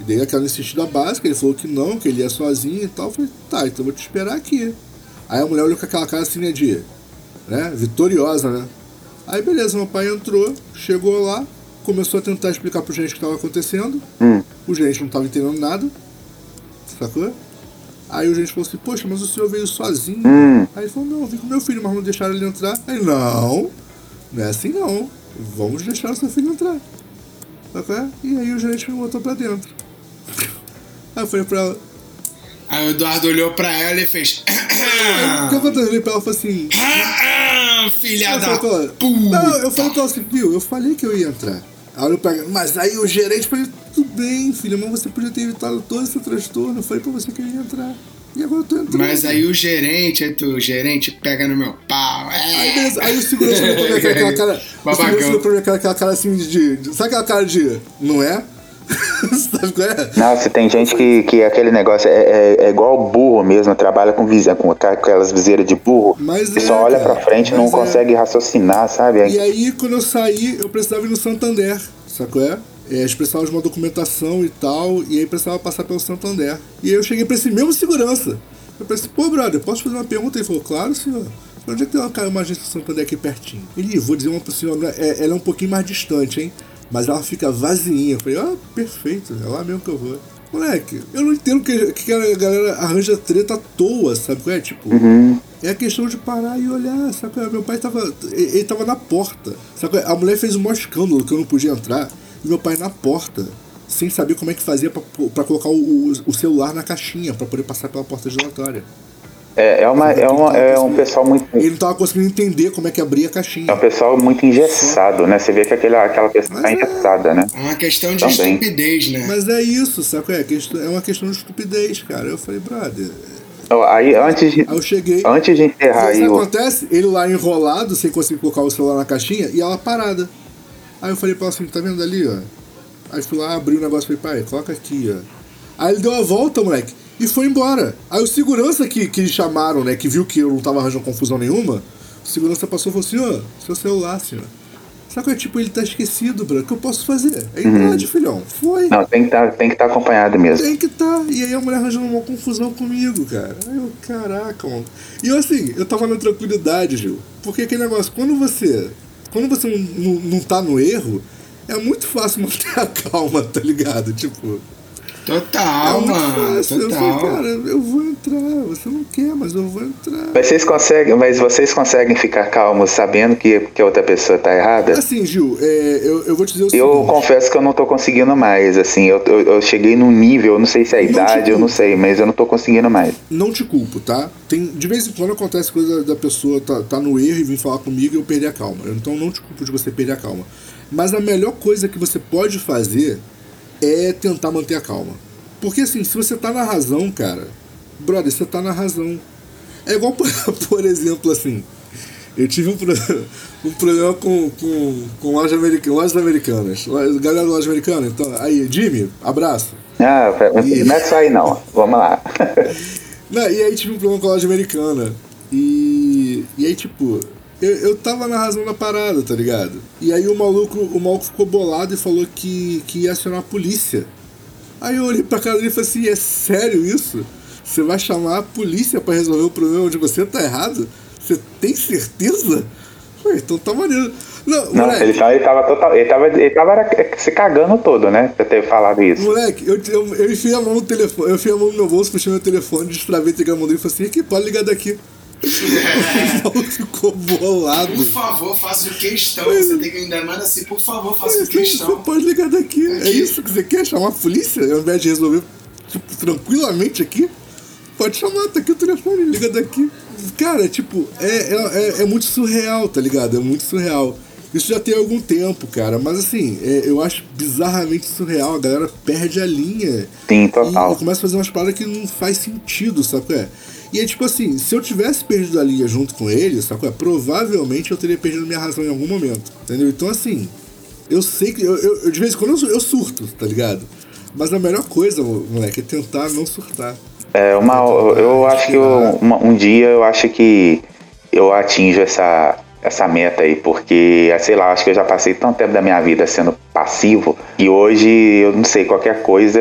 Speaker 1: E daí aquela insistida básica, ele falou que não, que ele ia sozinho e tal. Eu falei: tá, então eu vou te esperar aqui. Aí a mulher olhou com aquela cara assim, né, de né? Vitoriosa, né? Aí beleza, meu pai entrou, chegou lá, começou a tentar explicar pro gente o que estava acontecendo.
Speaker 3: Hum.
Speaker 1: O gente não estava entendendo nada, sacou? Aí o gente falou assim, poxa, mas o senhor veio sozinho.
Speaker 3: Hum.
Speaker 1: Aí ele falou, não, eu vim com meu filho, mas não deixaram ele entrar. Aí, não, não é assim não. Vamos deixar o seu filho entrar. Sacou? E aí o gerente me botou pra dentro. Aí eu falei pra ela.
Speaker 2: Aí o Eduardo olhou pra ela e fez.
Speaker 1: O que eu falei pra ela foi assim.
Speaker 2: Filha
Speaker 1: Eu
Speaker 2: da
Speaker 1: falei,
Speaker 2: puta!
Speaker 1: Não, eu falei pra ela assim, viu, eu falei que eu ia entrar. Aí eu peguei, mas aí o gerente falou, tudo bem, filho, mas você podia ter evitado todo esse transtorno. Eu falei pra você que eu ia entrar. E agora eu tô entrando.
Speaker 2: Mas aí o gerente, aí tu, o gerente pega no meu pau.
Speaker 1: Aí,
Speaker 2: É.
Speaker 1: beleza, aí o segurança olhou pra mim aquela cara. O
Speaker 2: Babacão.
Speaker 1: segurança olhou pra mim com aquela cara assim de, de. Sabe aquela cara de. Não é? Sabe qual é?
Speaker 3: Nossa, tem gente que, que aquele negócio é, é, é igual burro mesmo, trabalha com, vise, com aquelas viseiras de burro
Speaker 1: Mas
Speaker 3: e
Speaker 1: é,
Speaker 3: só olha
Speaker 1: cara,
Speaker 3: pra frente e não
Speaker 1: é.
Speaker 3: consegue raciocinar, sabe?
Speaker 1: E aí, quando eu saí, eu precisava ir no Santander, sacou? É? É, eles precisavam de uma documentação e tal, e aí precisava passar pelo Santander. E aí eu cheguei pra esse mesmo segurança. Eu pensei, pô, brother, posso fazer uma pergunta? Ele falou, claro, senhor. Onde é que tem uma, uma agência Santander aqui pertinho? Ele, vou dizer uma pro senhor, né, é, ela é um pouquinho mais distante, hein? Mas ela fica vazinha. Eu falei, ah, perfeito, é lá mesmo que eu vou. Moleque, eu não entendo que, que a galera arranja treta à toa, sabe qual é? Tipo, é a questão de parar e olhar, sabe qual é? Meu pai tava. Ele, ele tava na porta. Sabe qual é? A mulher fez um maior escândalo que eu não podia entrar. E meu pai na porta. Sem saber como é que fazia pra, pra colocar o, o celular na caixinha, pra poder passar pela porta giratória.
Speaker 3: É, é, uma, é, uma, é um pessoal muito.
Speaker 1: Ele não tava conseguindo entender como é que abria a caixinha.
Speaker 3: É um pessoal muito engessado, né? Você vê que aquele, aquela pessoa tá
Speaker 1: Mas é.
Speaker 3: engessada, né?
Speaker 2: É uma questão de
Speaker 3: Também.
Speaker 2: estupidez, né?
Speaker 1: Mas é isso, sabe qual é? É uma questão de estupidez, cara. Eu falei, brother.
Speaker 3: Ó, Aí, antes de,
Speaker 1: Aí eu cheguei.
Speaker 3: antes de encerrar
Speaker 1: Sabe o que
Speaker 3: aí
Speaker 1: acontece? Ele lá enrolado, sem conseguir colocar o celular na caixinha, e ela parada. Aí eu falei pra ela assim, tá vendo ali, ó? Aí fui lá, abri o negócio e falei, pai, coloca aqui, ó. Aí ele deu a volta, moleque, e foi embora. Aí o segurança que, que chamaram, né, que viu que eu não tava arranjando confusão nenhuma, o segurança passou e falou assim, ó, seu celular, senhor. Sabe que tipo, ele tá esquecido, bro. O que eu posso fazer? É idade, uhum. filhão. Foi.
Speaker 3: Não, tem que tá, estar tá acompanhado mesmo.
Speaker 1: Tem que estar. Tá. E aí a mulher arranjando uma confusão comigo, cara. Aí eu, caraca, mano. E eu assim, eu tava na tranquilidade, Gil. Porque aquele negócio, quando você. Quando você não, não, não tá no erro, é muito fácil manter a calma, tá ligado? Tipo.
Speaker 2: Total, é mano. Fácil. Total.
Speaker 1: Eu falei, cara, eu vou entrar. Você não quer, mas eu vou entrar.
Speaker 3: Vocês conseguem, mas vocês conseguem ficar calmos sabendo que, que a outra pessoa tá errada?
Speaker 1: Assim, Gil, é, eu, eu vou te dizer o
Speaker 3: Eu seguinte. confesso que eu não tô conseguindo mais. Assim, eu, eu, eu cheguei num nível, não sei se é a não idade, eu não sei, mas eu não tô conseguindo mais.
Speaker 1: Não te culpo, tá? Tem, de vez em quando acontece coisa da pessoa tá, tá no erro e vir falar comigo e eu perder a calma. Então não te culpo de você perder a calma. Mas a melhor coisa que você pode fazer é tentar manter a calma. Porque assim, se você tá na razão, cara, brother, você tá na razão. É igual, por, por exemplo, assim, eu tive um, um problema com, com, com lojas, americanas, lojas americanas. Galera da loja americana, então, aí, Jimmy, abraço.
Speaker 3: Ah, e... não é só aí não, vamos lá.
Speaker 1: não, e aí tive um problema com a loja americana. E, e aí, tipo, eu, eu tava na razão da parada, tá ligado? E aí o maluco, o maluco ficou bolado e falou que, que ia acionar a polícia. Aí eu olhei pra cara dele e falei assim, é sério isso? Você vai chamar a polícia para resolver o problema onde você tá errado? Você tem certeza? Ué, então tá maneiro.
Speaker 3: Não, não moleque, ele, tava, ele tava total. Ele tava, ele tava se cagando todo, né? Pra ter falado isso.
Speaker 1: Moleque, eu, eu, eu enfiei a mão no telefone, eu enfiei a mão no meu bolso, puxei meu telefone, destravei, entreguei a mão dele e falei assim, aqui, pode ligar daqui. o ficou bolado.
Speaker 2: Por favor, faça questão. Você tem que ainda mais assim, por favor, faça questão.
Speaker 1: Você pode ligar daqui. É aqui. É isso que você quer? Chamar a polícia ao invés de resolver tipo, tranquilamente aqui? Pode chamar, tá aqui o telefone, liga daqui. Cara, tipo, é, é, é, é muito surreal, tá ligado? É muito surreal. Isso já tem algum tempo, cara. Mas assim, é, eu acho bizarramente surreal. A galera perde a linha.
Speaker 3: Sim, total.
Speaker 1: E começa a fazer umas paradas que não faz sentido, sabe? É? E é tipo assim, se eu tivesse perdido a linha junto com ele, sabe? É? Provavelmente eu teria perdido minha razão em algum momento. Entendeu? Então assim, eu sei que. Eu, eu, eu de vez em quando eu, eu surto, tá ligado? Mas a melhor coisa, moleque, é tentar não surtar.
Speaker 3: É, uma, eu acho que eu, um dia eu acho que eu atinjo essa, essa meta aí, porque, sei lá, acho que eu já passei tanto tempo da minha vida sendo passivo e hoje eu não sei, qualquer coisa,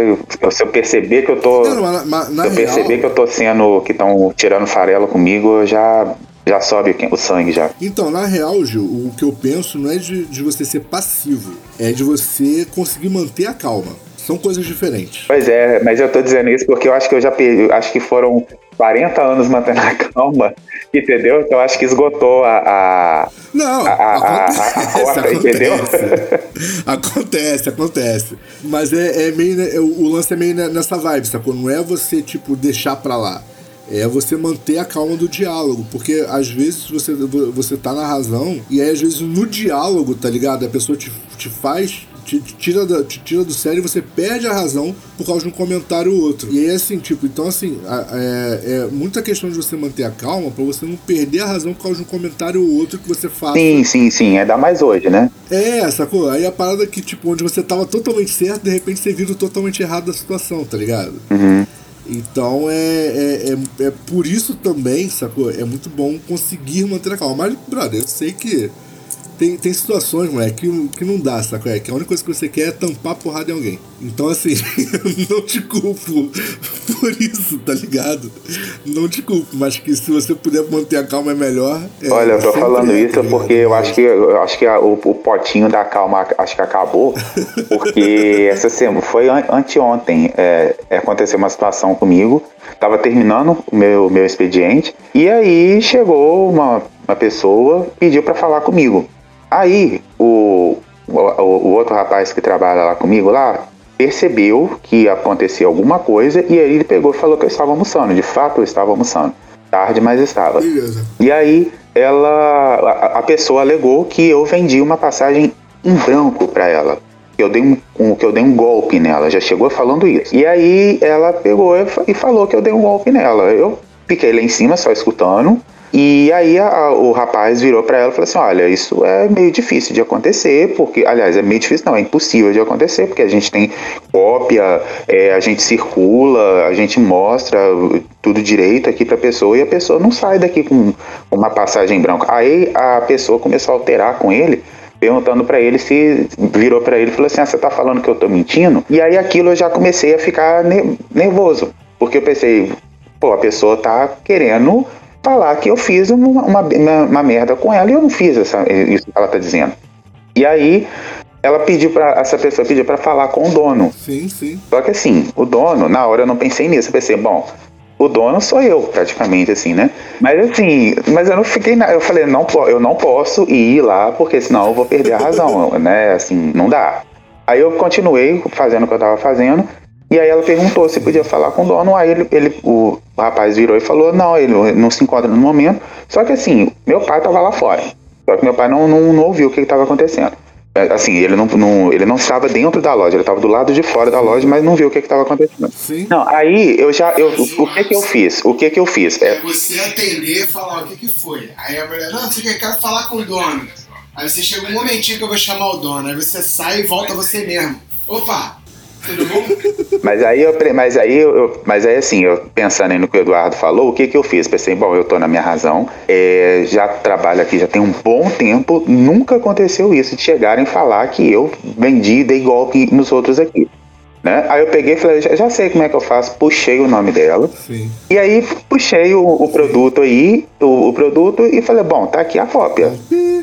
Speaker 3: se eu perceber que eu tô. Não, mas, se eu perceber que eu tô sendo. que estão tirando farelo comigo, eu já. Já sobe o sangue já.
Speaker 1: Então, na real, Gil, o que eu penso não é de, de você ser passivo, é de você conseguir manter a calma. São coisas diferentes.
Speaker 3: Pois é, mas eu tô dizendo isso porque eu acho que eu já perdi, acho que foram 40 anos mantendo a calma, entendeu? Então acho que esgotou a. a
Speaker 1: não,
Speaker 3: a, a, acontece, a, a, entendeu?
Speaker 1: acontece, acontece. Mas é, é meio. Né, o lance é meio nessa vibe, sacou? Não é você, tipo, deixar pra lá. É você manter a calma do diálogo. Porque às vezes você, você tá na razão, e aí às vezes no diálogo, tá ligado? A pessoa te, te faz te, tira, da, te tira do sério e você perde a razão por causa de um comentário ou outro. E aí, assim, tipo, então, assim, é, é muita questão de você manter a calma pra você não perder a razão por causa de um comentário ou outro que você faz.
Speaker 3: Sim, sim, sim. É dar mais hoje, né?
Speaker 1: É, sacou? Aí a parada que, tipo, onde você tava totalmente certo, de repente você vira totalmente errado da situação, tá ligado?
Speaker 3: Uhum.
Speaker 1: Então é, é, é, é, por isso também, sacou? É muito bom conseguir manter a calma. Mas, brother, eu sei que tem, tem situações, moleque, que, que não dá, saco? É que a única coisa que você quer é tampar a porrada em alguém. Então, assim, não te culpo por isso, tá ligado? Não te culpo, mas que se você puder manter a calma é melhor. É,
Speaker 3: Olha, eu tô falando é, isso porque eu acho que, eu acho que a, o, o, potinho da calma acho que acabou, porque essa semana, foi an, anteontem, é, aconteceu uma situação comigo, tava terminando o meu, meu expediente, e aí chegou uma, uma pessoa, pediu para falar comigo. Aí o, o, o, outro rapaz que trabalha lá comigo lá percebeu que acontecia alguma coisa e aí ele pegou e falou que eu estava almoçando. De fato, eu estava almoçando. Tarde, mas estava. Beleza. E aí ela, a, a, pessoa alegou que eu vendi uma passagem em branco para ela. Que eu, dei um, um, que eu dei um golpe nela, já chegou falando isso. E aí ela pegou e falou que eu dei um golpe nela. Eu fiquei lá em cima só escutando. E aí a, o rapaz virou para ela e falou assim: Olha, isso é meio difícil de acontecer, porque, aliás, é meio difícil, não, é impossível de acontecer, porque a gente tem cópia, é, a gente circula, a gente mostra tudo direito aqui para a pessoa e a pessoa não sai daqui com uma passagem branca. Aí a pessoa começou a alterar com ele perguntando para ele se virou para ele e falou assim: ah, você tá falando que eu tô mentindo? E aí aquilo eu já comecei a ficar nervoso, porque eu pensei, pô, a pessoa tá querendo falar que eu fiz uma, uma, uma merda com ela e eu não fiz essa, isso que ela tá dizendo. E aí ela pediu para essa pessoa pediu para falar com o dono.
Speaker 1: Sim, sim.
Speaker 3: Só que assim, o dono, na hora eu não pensei nisso, eu pensei, bom, o dono sou eu, praticamente, assim, né? Mas assim, mas eu não fiquei. Na, eu falei, não, eu não posso ir lá, porque senão eu vou perder a razão, né? Assim, não dá. Aí eu continuei fazendo o que eu tava fazendo. E aí ela perguntou se podia falar com o dono. Aí ele, ele, o rapaz virou e falou: não, ele não se encontra no momento. Só que assim, meu pai tava lá fora. Só que meu pai não, não, não ouviu o que estava acontecendo. É, assim, ele não, não, ele não estava dentro da loja, ele estava do lado de fora da loja, mas não viu o que estava acontecendo.
Speaker 1: Sim.
Speaker 3: Não, aí eu já. Eu, o que que eu fiz? O que que eu fiz?
Speaker 2: É, é você atender e falar o que que foi. Aí a mulher, não, você quer, quero falar com o dono. Aí você chega um momentinho que eu vou chamar o dono. Aí você sai e volta você mesmo. Opa,
Speaker 3: Mas aí, eu, mas aí, eu, mas aí assim, eu pensando no que o Eduardo falou, o que que eu fiz? Pensei, bom, eu tô na minha razão, é, já trabalho aqui já tem um bom tempo, nunca aconteceu isso de chegarem falar que eu vendi e dei golpe nos outros aqui. Né? Aí eu peguei e falei, já, já, sei como é que eu faço, puxei o nome dela.
Speaker 1: Sim.
Speaker 3: E aí puxei o, o produto aí, o, o, produto, e falei, bom, tá aqui a cópia.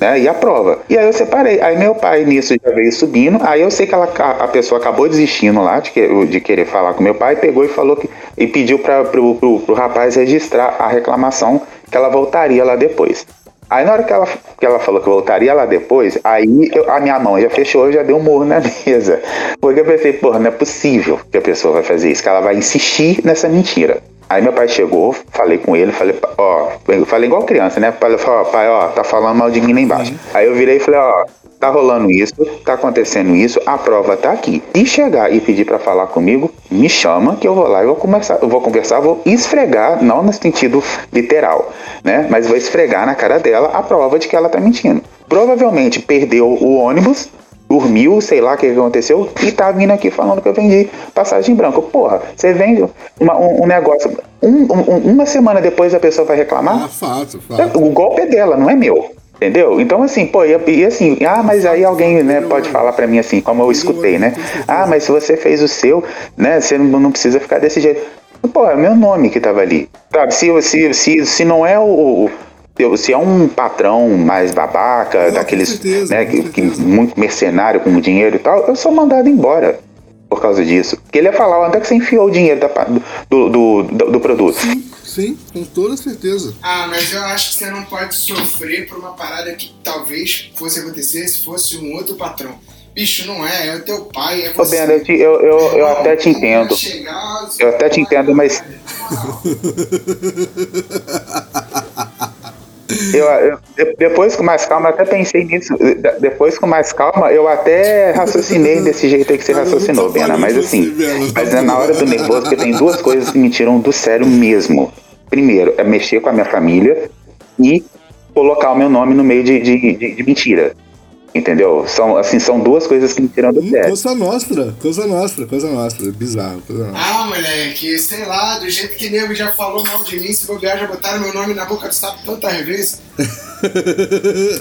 Speaker 3: Né? E a prova. E aí eu separei. Aí meu pai nisso já veio subindo. Aí eu sei que ela, a pessoa acabou desistindo lá de, que, de querer falar com meu pai, pegou e falou que. E pediu para pro, pro, pro rapaz registrar a reclamação que ela voltaria lá depois. Aí na hora que ela, que ela falou que voltaria lá depois, aí eu, a minha mão já fechou, eu já dei um morro na mesa. Porque eu pensei, porra, não é possível que a pessoa vai fazer isso, que ela vai insistir nessa mentira. Aí meu pai chegou, falei com ele, falei, ó, falei igual criança, né? Falei, ó, pai, ó, tá falando mal de mim lá embaixo. Uhum. Aí eu virei e falei, ó, tá rolando isso, tá acontecendo isso, a prova tá aqui. Se chegar e pedir para falar comigo, me chama que eu vou lá, eu vou conversar, eu vou conversar, vou esfregar, não no sentido literal, né? Mas vou esfregar na cara dela a prova de que ela tá mentindo. Provavelmente perdeu o ônibus, dormiu, sei lá o que aconteceu, e tá vindo aqui falando que eu vendi passagem branca. Porra, você vende uma, um, um, negócio. Um, um, uma semana depois a pessoa vai reclamar?
Speaker 1: Ah, fato, fato.
Speaker 3: O golpe é dela, não é meu. Entendeu? Então, assim, pô, e, e, assim, ah, mas aí alguém, né, pode falar para mim assim, como eu escutei, né? Ah, mas se você fez o seu, né, você não, não precisa ficar desse jeito. Pô, é meu nome que tava ali. Sabe, se, se, se, se não é o, se é um patrão mais babaca, não, daqueles, certeza, né, que, que, muito mercenário com dinheiro e tal, eu sou mandado embora por causa disso. Porque ele ia falar onde é que você enfiou o dinheiro da, do, do, do, do produto.
Speaker 1: Sim. Sim, com toda certeza.
Speaker 2: Ah, mas eu acho que você não pode sofrer por uma parada que talvez fosse acontecer se fosse um outro patrão. Bicho, não é, é o teu pai, é você.
Speaker 3: Ô, Ben, eu, te, eu, eu, eu até te entendo. Chegar, eu até te entendo, mas. Eu, eu, depois com mais calma, até pensei nisso. Depois com mais calma, eu até raciocinei desse jeito aí que você raciocinou, Bena. Mas assim, mas é na hora do nervoso, porque tem duas coisas que me tiram do sério mesmo. Primeiro, é mexer com a minha família e colocar o meu nome no meio de, de, de, de mentira. Entendeu? São, assim, são duas coisas que me tiram do hum, sério.
Speaker 1: Coisa nostra, coisa nostra, coisa nostra. Bizarro, coisa nostra.
Speaker 2: Ah, moleque, sei lá, do jeito que nego já falou mal de mim, se bobear, já botaram meu nome na boca do sapo tantas vezes.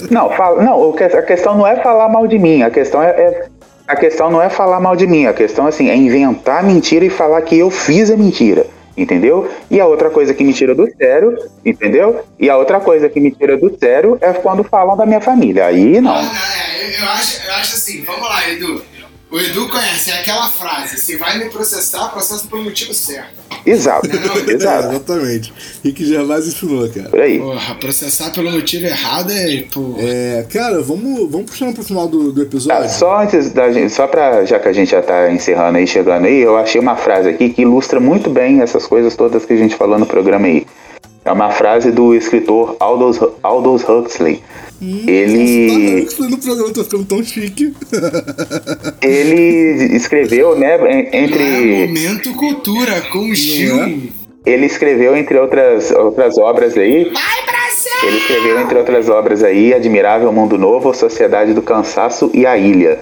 Speaker 3: não, fala, não, a questão não é falar mal de mim, a questão é, é a questão não é falar mal de mim, a questão assim, é inventar mentira e falar que eu fiz a mentira entendeu? E a outra coisa que me tira do sério, entendeu? E a outra coisa que me tira do sério é quando falam da minha família. Aí não. Ah,
Speaker 2: é, eu, acho, eu acho assim, vamos lá, Edu. O Edu conhece é aquela frase: se vai me processar, processo pelo motivo certo.
Speaker 3: Exato, exato.
Speaker 1: É, exatamente. Rick Gervais ensinou, cara.
Speaker 3: Por aí.
Speaker 2: Porra, processar pelo motivo errado é, pô.
Speaker 1: É, cara, vamos, vamos puxando pro final do, do episódio.
Speaker 3: Tá, só antes da gente, só pra, já que a gente já tá encerrando aí, chegando aí, eu achei uma frase aqui que ilustra muito bem essas coisas todas que a gente falou no programa aí. É uma frase do escritor Aldous, Aldous Huxley. Hum, ele.
Speaker 1: Nossa, no programa tô ficando tão chique.
Speaker 3: ele escreveu, né, entre.
Speaker 2: É momento cultura com estilo. É?
Speaker 3: Ele escreveu, entre outras, outras obras aí.
Speaker 2: Vai, Brasil!
Speaker 3: Ele escreveu, entre outras obras aí, Admirável Mundo Novo, Sociedade do Cansaço e A Ilha.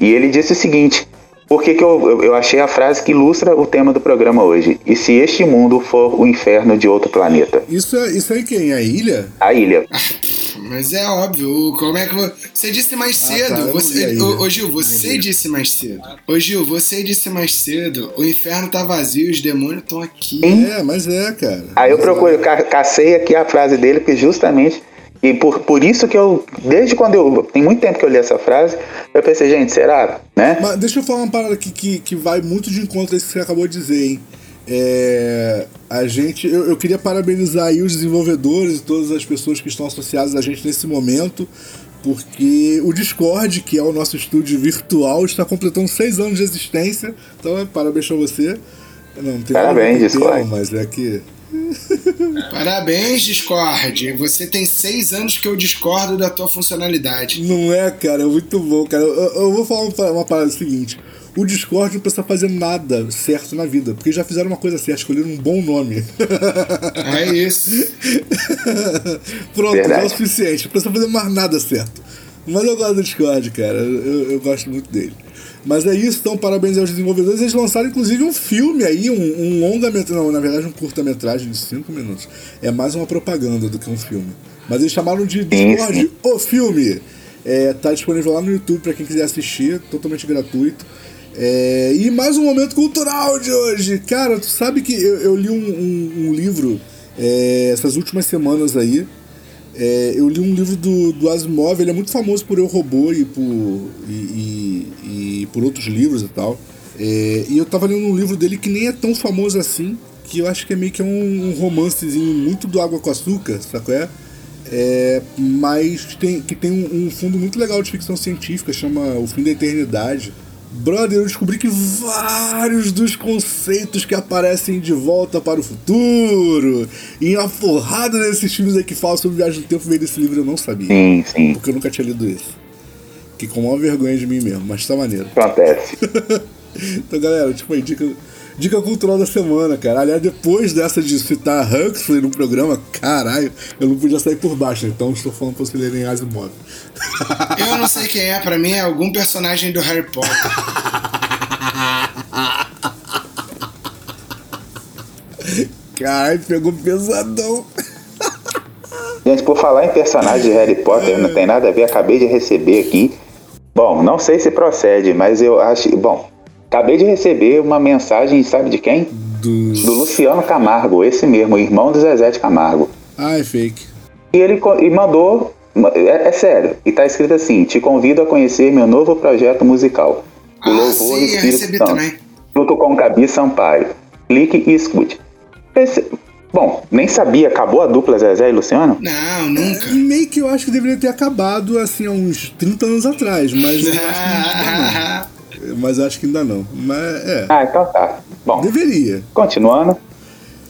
Speaker 3: E ele disse o seguinte: por que, que eu, eu achei a frase que ilustra o tema do programa hoje? E se este mundo for o inferno de outro planeta?
Speaker 1: Isso é, isso é quem? A ilha?
Speaker 3: A ilha.
Speaker 2: mas é óbvio. Como é que vo- você disse mais
Speaker 1: Ah,
Speaker 2: cedo?
Speaker 1: tá, não vi
Speaker 2: você, ô, ô, Gil, você
Speaker 1: vi.
Speaker 2: disse mais cedo. Ô Gil, você disse mais cedo. O inferno tá vazio, os demônios estão aqui.
Speaker 1: É, mas é, cara.
Speaker 3: Aí eu
Speaker 1: Mas é.
Speaker 3: procuro, ca- cacei aqui a frase dele, porque justamente. E por, por isso que eu. Desde quando eu. Tem muito tempo que eu li essa frase, eu pensei, gente, será? Né?
Speaker 1: Mas deixa eu falar uma parada aqui que, que vai muito de encontro a isso que você acabou de dizer, hein? É, a gente, eu, eu queria parabenizar aí os desenvolvedores e todas as pessoas que estão associadas a gente nesse momento, porque o Discord, que é o nosso estúdio virtual, está completando seis anos de existência. Então, parabéns pra você. Não, não tem a
Speaker 3: Parabéns,
Speaker 1: o tema,
Speaker 3: Discord.
Speaker 1: mas é que
Speaker 2: Parabéns, Discord. Você tem seis anos que eu discordo da tua funcionalidade.
Speaker 1: Não é, cara, é muito bom, cara. Eu, eu vou falar uma, uma parada seguinte. O Discord não precisa fazer nada certo na vida, porque já fizeram uma coisa certa, escolheram um bom nome.
Speaker 2: É isso.
Speaker 1: Pronto,
Speaker 3: Verdade.
Speaker 1: já é o suficiente, não precisa fazer mais nada certo. Mas eu gosto do Discord, cara, eu, eu gosto muito dele. Mas é isso, então parabéns aos desenvolvedores. Eles lançaram inclusive um filme aí, um, um longa-metragem, não, na verdade um curta-metragem de 5 minutos. É mais uma propaganda do que um filme. Mas eles chamaram de Discord o filme. É, tá disponível lá no YouTube pra quem quiser assistir, totalmente gratuito. É, e mais um momento cultural de hoje. Cara, tu sabe que eu, eu li um, um- um livro é, essas últimas semanas aí. É, eu li um livro do, do Asimov, ele é muito famoso por Eu Robô e por, e, e- e por outros livros e tal. É, e eu tava lendo um livro dele que nem é tão famoso assim, que eu acho que é meio que um, um romancezinho muito do Água com Açúcar, sabe é? É, mas tem, que tem um, um fundo muito legal de ficção científica, chama O Fim da Eternidade. Brother, eu descobri que vários dos conceitos que aparecem de volta para o futuro, e uma porrada desses filmes aí que falam sobre viagem no tempo, veio desse livro eu não sabia.
Speaker 3: Sim, sim.
Speaker 1: Porque eu nunca tinha lido isso. Que com maior vergonha de mim mesmo, mas tá maneiro.
Speaker 3: Acontece.
Speaker 1: Então, galera, tipo aí, dica, dica cultural da semana, cara. Aliás, depois dessa de citar Huxley no programa, caralho, eu não podia sair por baixo, né? então estou falando pra você lerem Asimov.
Speaker 2: Eu não sei quem é, pra mim é algum personagem do Harry Potter.
Speaker 1: Caralho, pegou pesadão.
Speaker 3: Gente, por falar em personagem de Harry Potter, não tem nada a ver, acabei de receber aqui. Bom, não sei se procede, mas eu acho. Bom, acabei de receber uma mensagem, sabe de quem?
Speaker 1: Do...
Speaker 3: Do Luciano Camargo, esse mesmo, irmão do Zezé de Camargo.
Speaker 1: Ah, é fake.
Speaker 3: E ele e mandou. É, é sério, e tá escrito assim: Te convido a conhecer meu novo projeto musical. O
Speaker 2: Ah,
Speaker 3: Louvor
Speaker 2: sim,
Speaker 3: Espírito
Speaker 2: recebi
Speaker 3: Santo,
Speaker 2: também.
Speaker 3: Junto com Gabi Sampaio. Clique e escute. Esse- Bom, nem sabia, acabou a dupla Zezé e Luciano?
Speaker 2: Não, nunca.
Speaker 1: Meio que eu acho que deveria ter acabado, assim, há uns 30 anos atrás, mas eu acho que não. Mas acho que ainda não. Mas é.
Speaker 3: Ah, então tá. Bom,
Speaker 1: Deveria.
Speaker 3: continuando.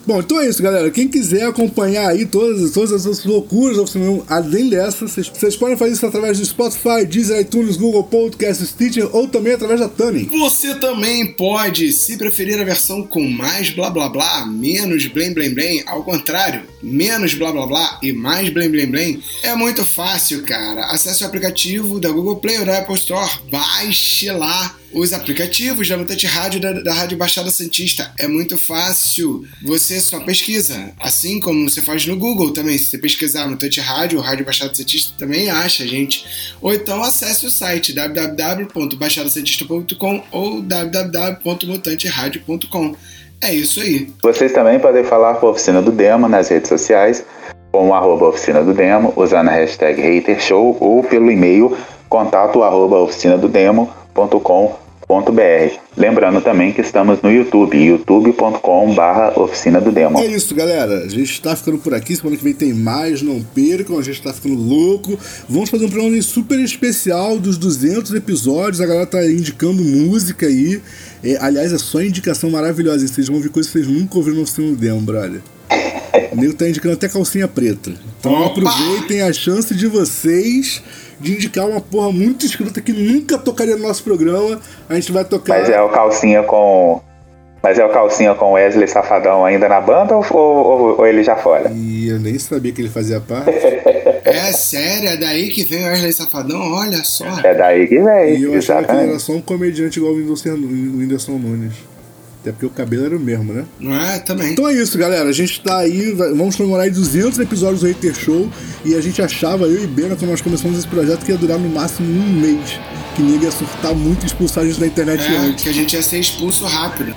Speaker 1: Bom, então é isso, galera. Quem quiser acompanhar aí todas, todas essas loucuras da Oficina, além dessa, vocês, podem fazer isso através do Spotify, Deezer, iTunes, Google Podcast, Stitcher ou também através da Tuning.
Speaker 2: Você também pode, se preferir a versão com mais blá blá blá, menos blém blém blém, ao contrário, menos blá blá blá e mais blém blém blém, é muito fácil, cara. Acesse o aplicativo da Google Play ou da Apple Store, baixe lá os aplicativos da Mutante Rádio e da, da Rádio Baixada Santista. É muito fácil. Você só pesquisa, assim como você faz no Google também. Se você pesquisar Mutante Rádio ou Rádio Baixada Santista, também acha, gente. Ou então acesse o site www.baixadasantista.com ou www.mutanteradio.com. É isso aí.
Speaker 3: Vocês também podem falar com a Oficina do Demo nas redes sociais, com arroba Oficina do Demo, usando a hashtag HaterShow ou pelo e-mail contato arroba oficinadodemo.com.br. Lembrando também que estamos no YouTube, youtube.com barra Oficina do Demo.
Speaker 1: É isso, galera. A gente tá ficando por aqui. Semana que vem tem mais. Não percam. A gente tá ficando louco. Vamos fazer um programa super especial dos 200 episódios. A galera tá indicando música aí. É, aliás, é só indicação maravilhosa. Vocês vão ouvir coisas que vocês nunca ouviram no Oficina do Demo, brother. O nego tá indicando até calcinha preta. Então
Speaker 2: Opa!
Speaker 1: aproveitem a chance de vocês de indicar uma porra muito escrita que nunca tocaria no nosso programa. A gente vai tocar.
Speaker 3: Mas é o calcinha com. Mas é o calcinha com Wesley Safadão ainda na banda ou, ou- ou ele já fora?
Speaker 1: E eu nem sabia que ele fazia parte.
Speaker 2: É sério, é daí que vem o Wesley Safadão? Olha só.
Speaker 3: É daí que vem,
Speaker 1: E eu achava que ele era só um comediante igual o Whindersson, o Whindersson Nunes. Até porque o cabelo era o mesmo, né?
Speaker 2: É, também.
Speaker 1: Então é isso, galera. A gente tá aí, vamos comemorar 200 episódios do Hater Show. E a gente achava, eu e Bena, quando nós começamos esse projeto, que ia durar no máximo um mês. Que ninguém ia surtar muito e expulsar a gente da internet
Speaker 2: É,
Speaker 1: antes.
Speaker 2: que a gente ia ser expulso rápido.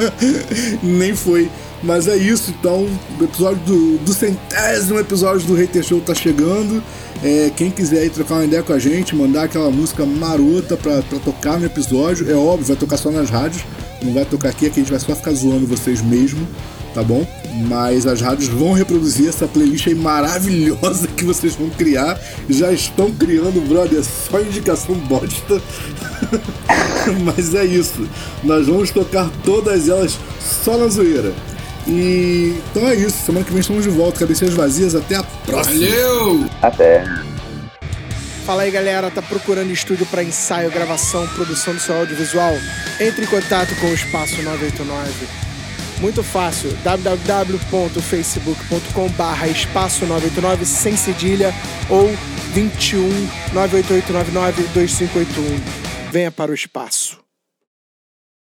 Speaker 1: Nem foi. Mas é isso, então. O episódio do, do centésimo episódio do Hater Show tá chegando. É, quem quiser aí trocar uma ideia com a gente, mandar aquela música marota pra, pra tocar no episódio, é óbvio, vai tocar só nas rádios. Não vai tocar aqui, aqui a gente vai só ficar zoando vocês mesmo, tá bom? Mas as rádios vão reproduzir essa playlist aí maravilhosa que vocês vão criar. Já estão criando, brother, só indicação bosta. Mas é isso. Nós vamos tocar todas elas só na zoeira. E então é isso. Semana que vem estamos de volta. Cabeceiras vazias. Até a próxima.
Speaker 2: Valeu!
Speaker 3: Até.
Speaker 4: Fala aí galera, tá procurando estúdio para ensaio, gravação, produção do seu audiovisual? Entre em contato com o Espaço 989. Muito fácil, www.facebook.com barra espaço 989 sem cedilha ou 21 98899 2581. Venha para o espaço.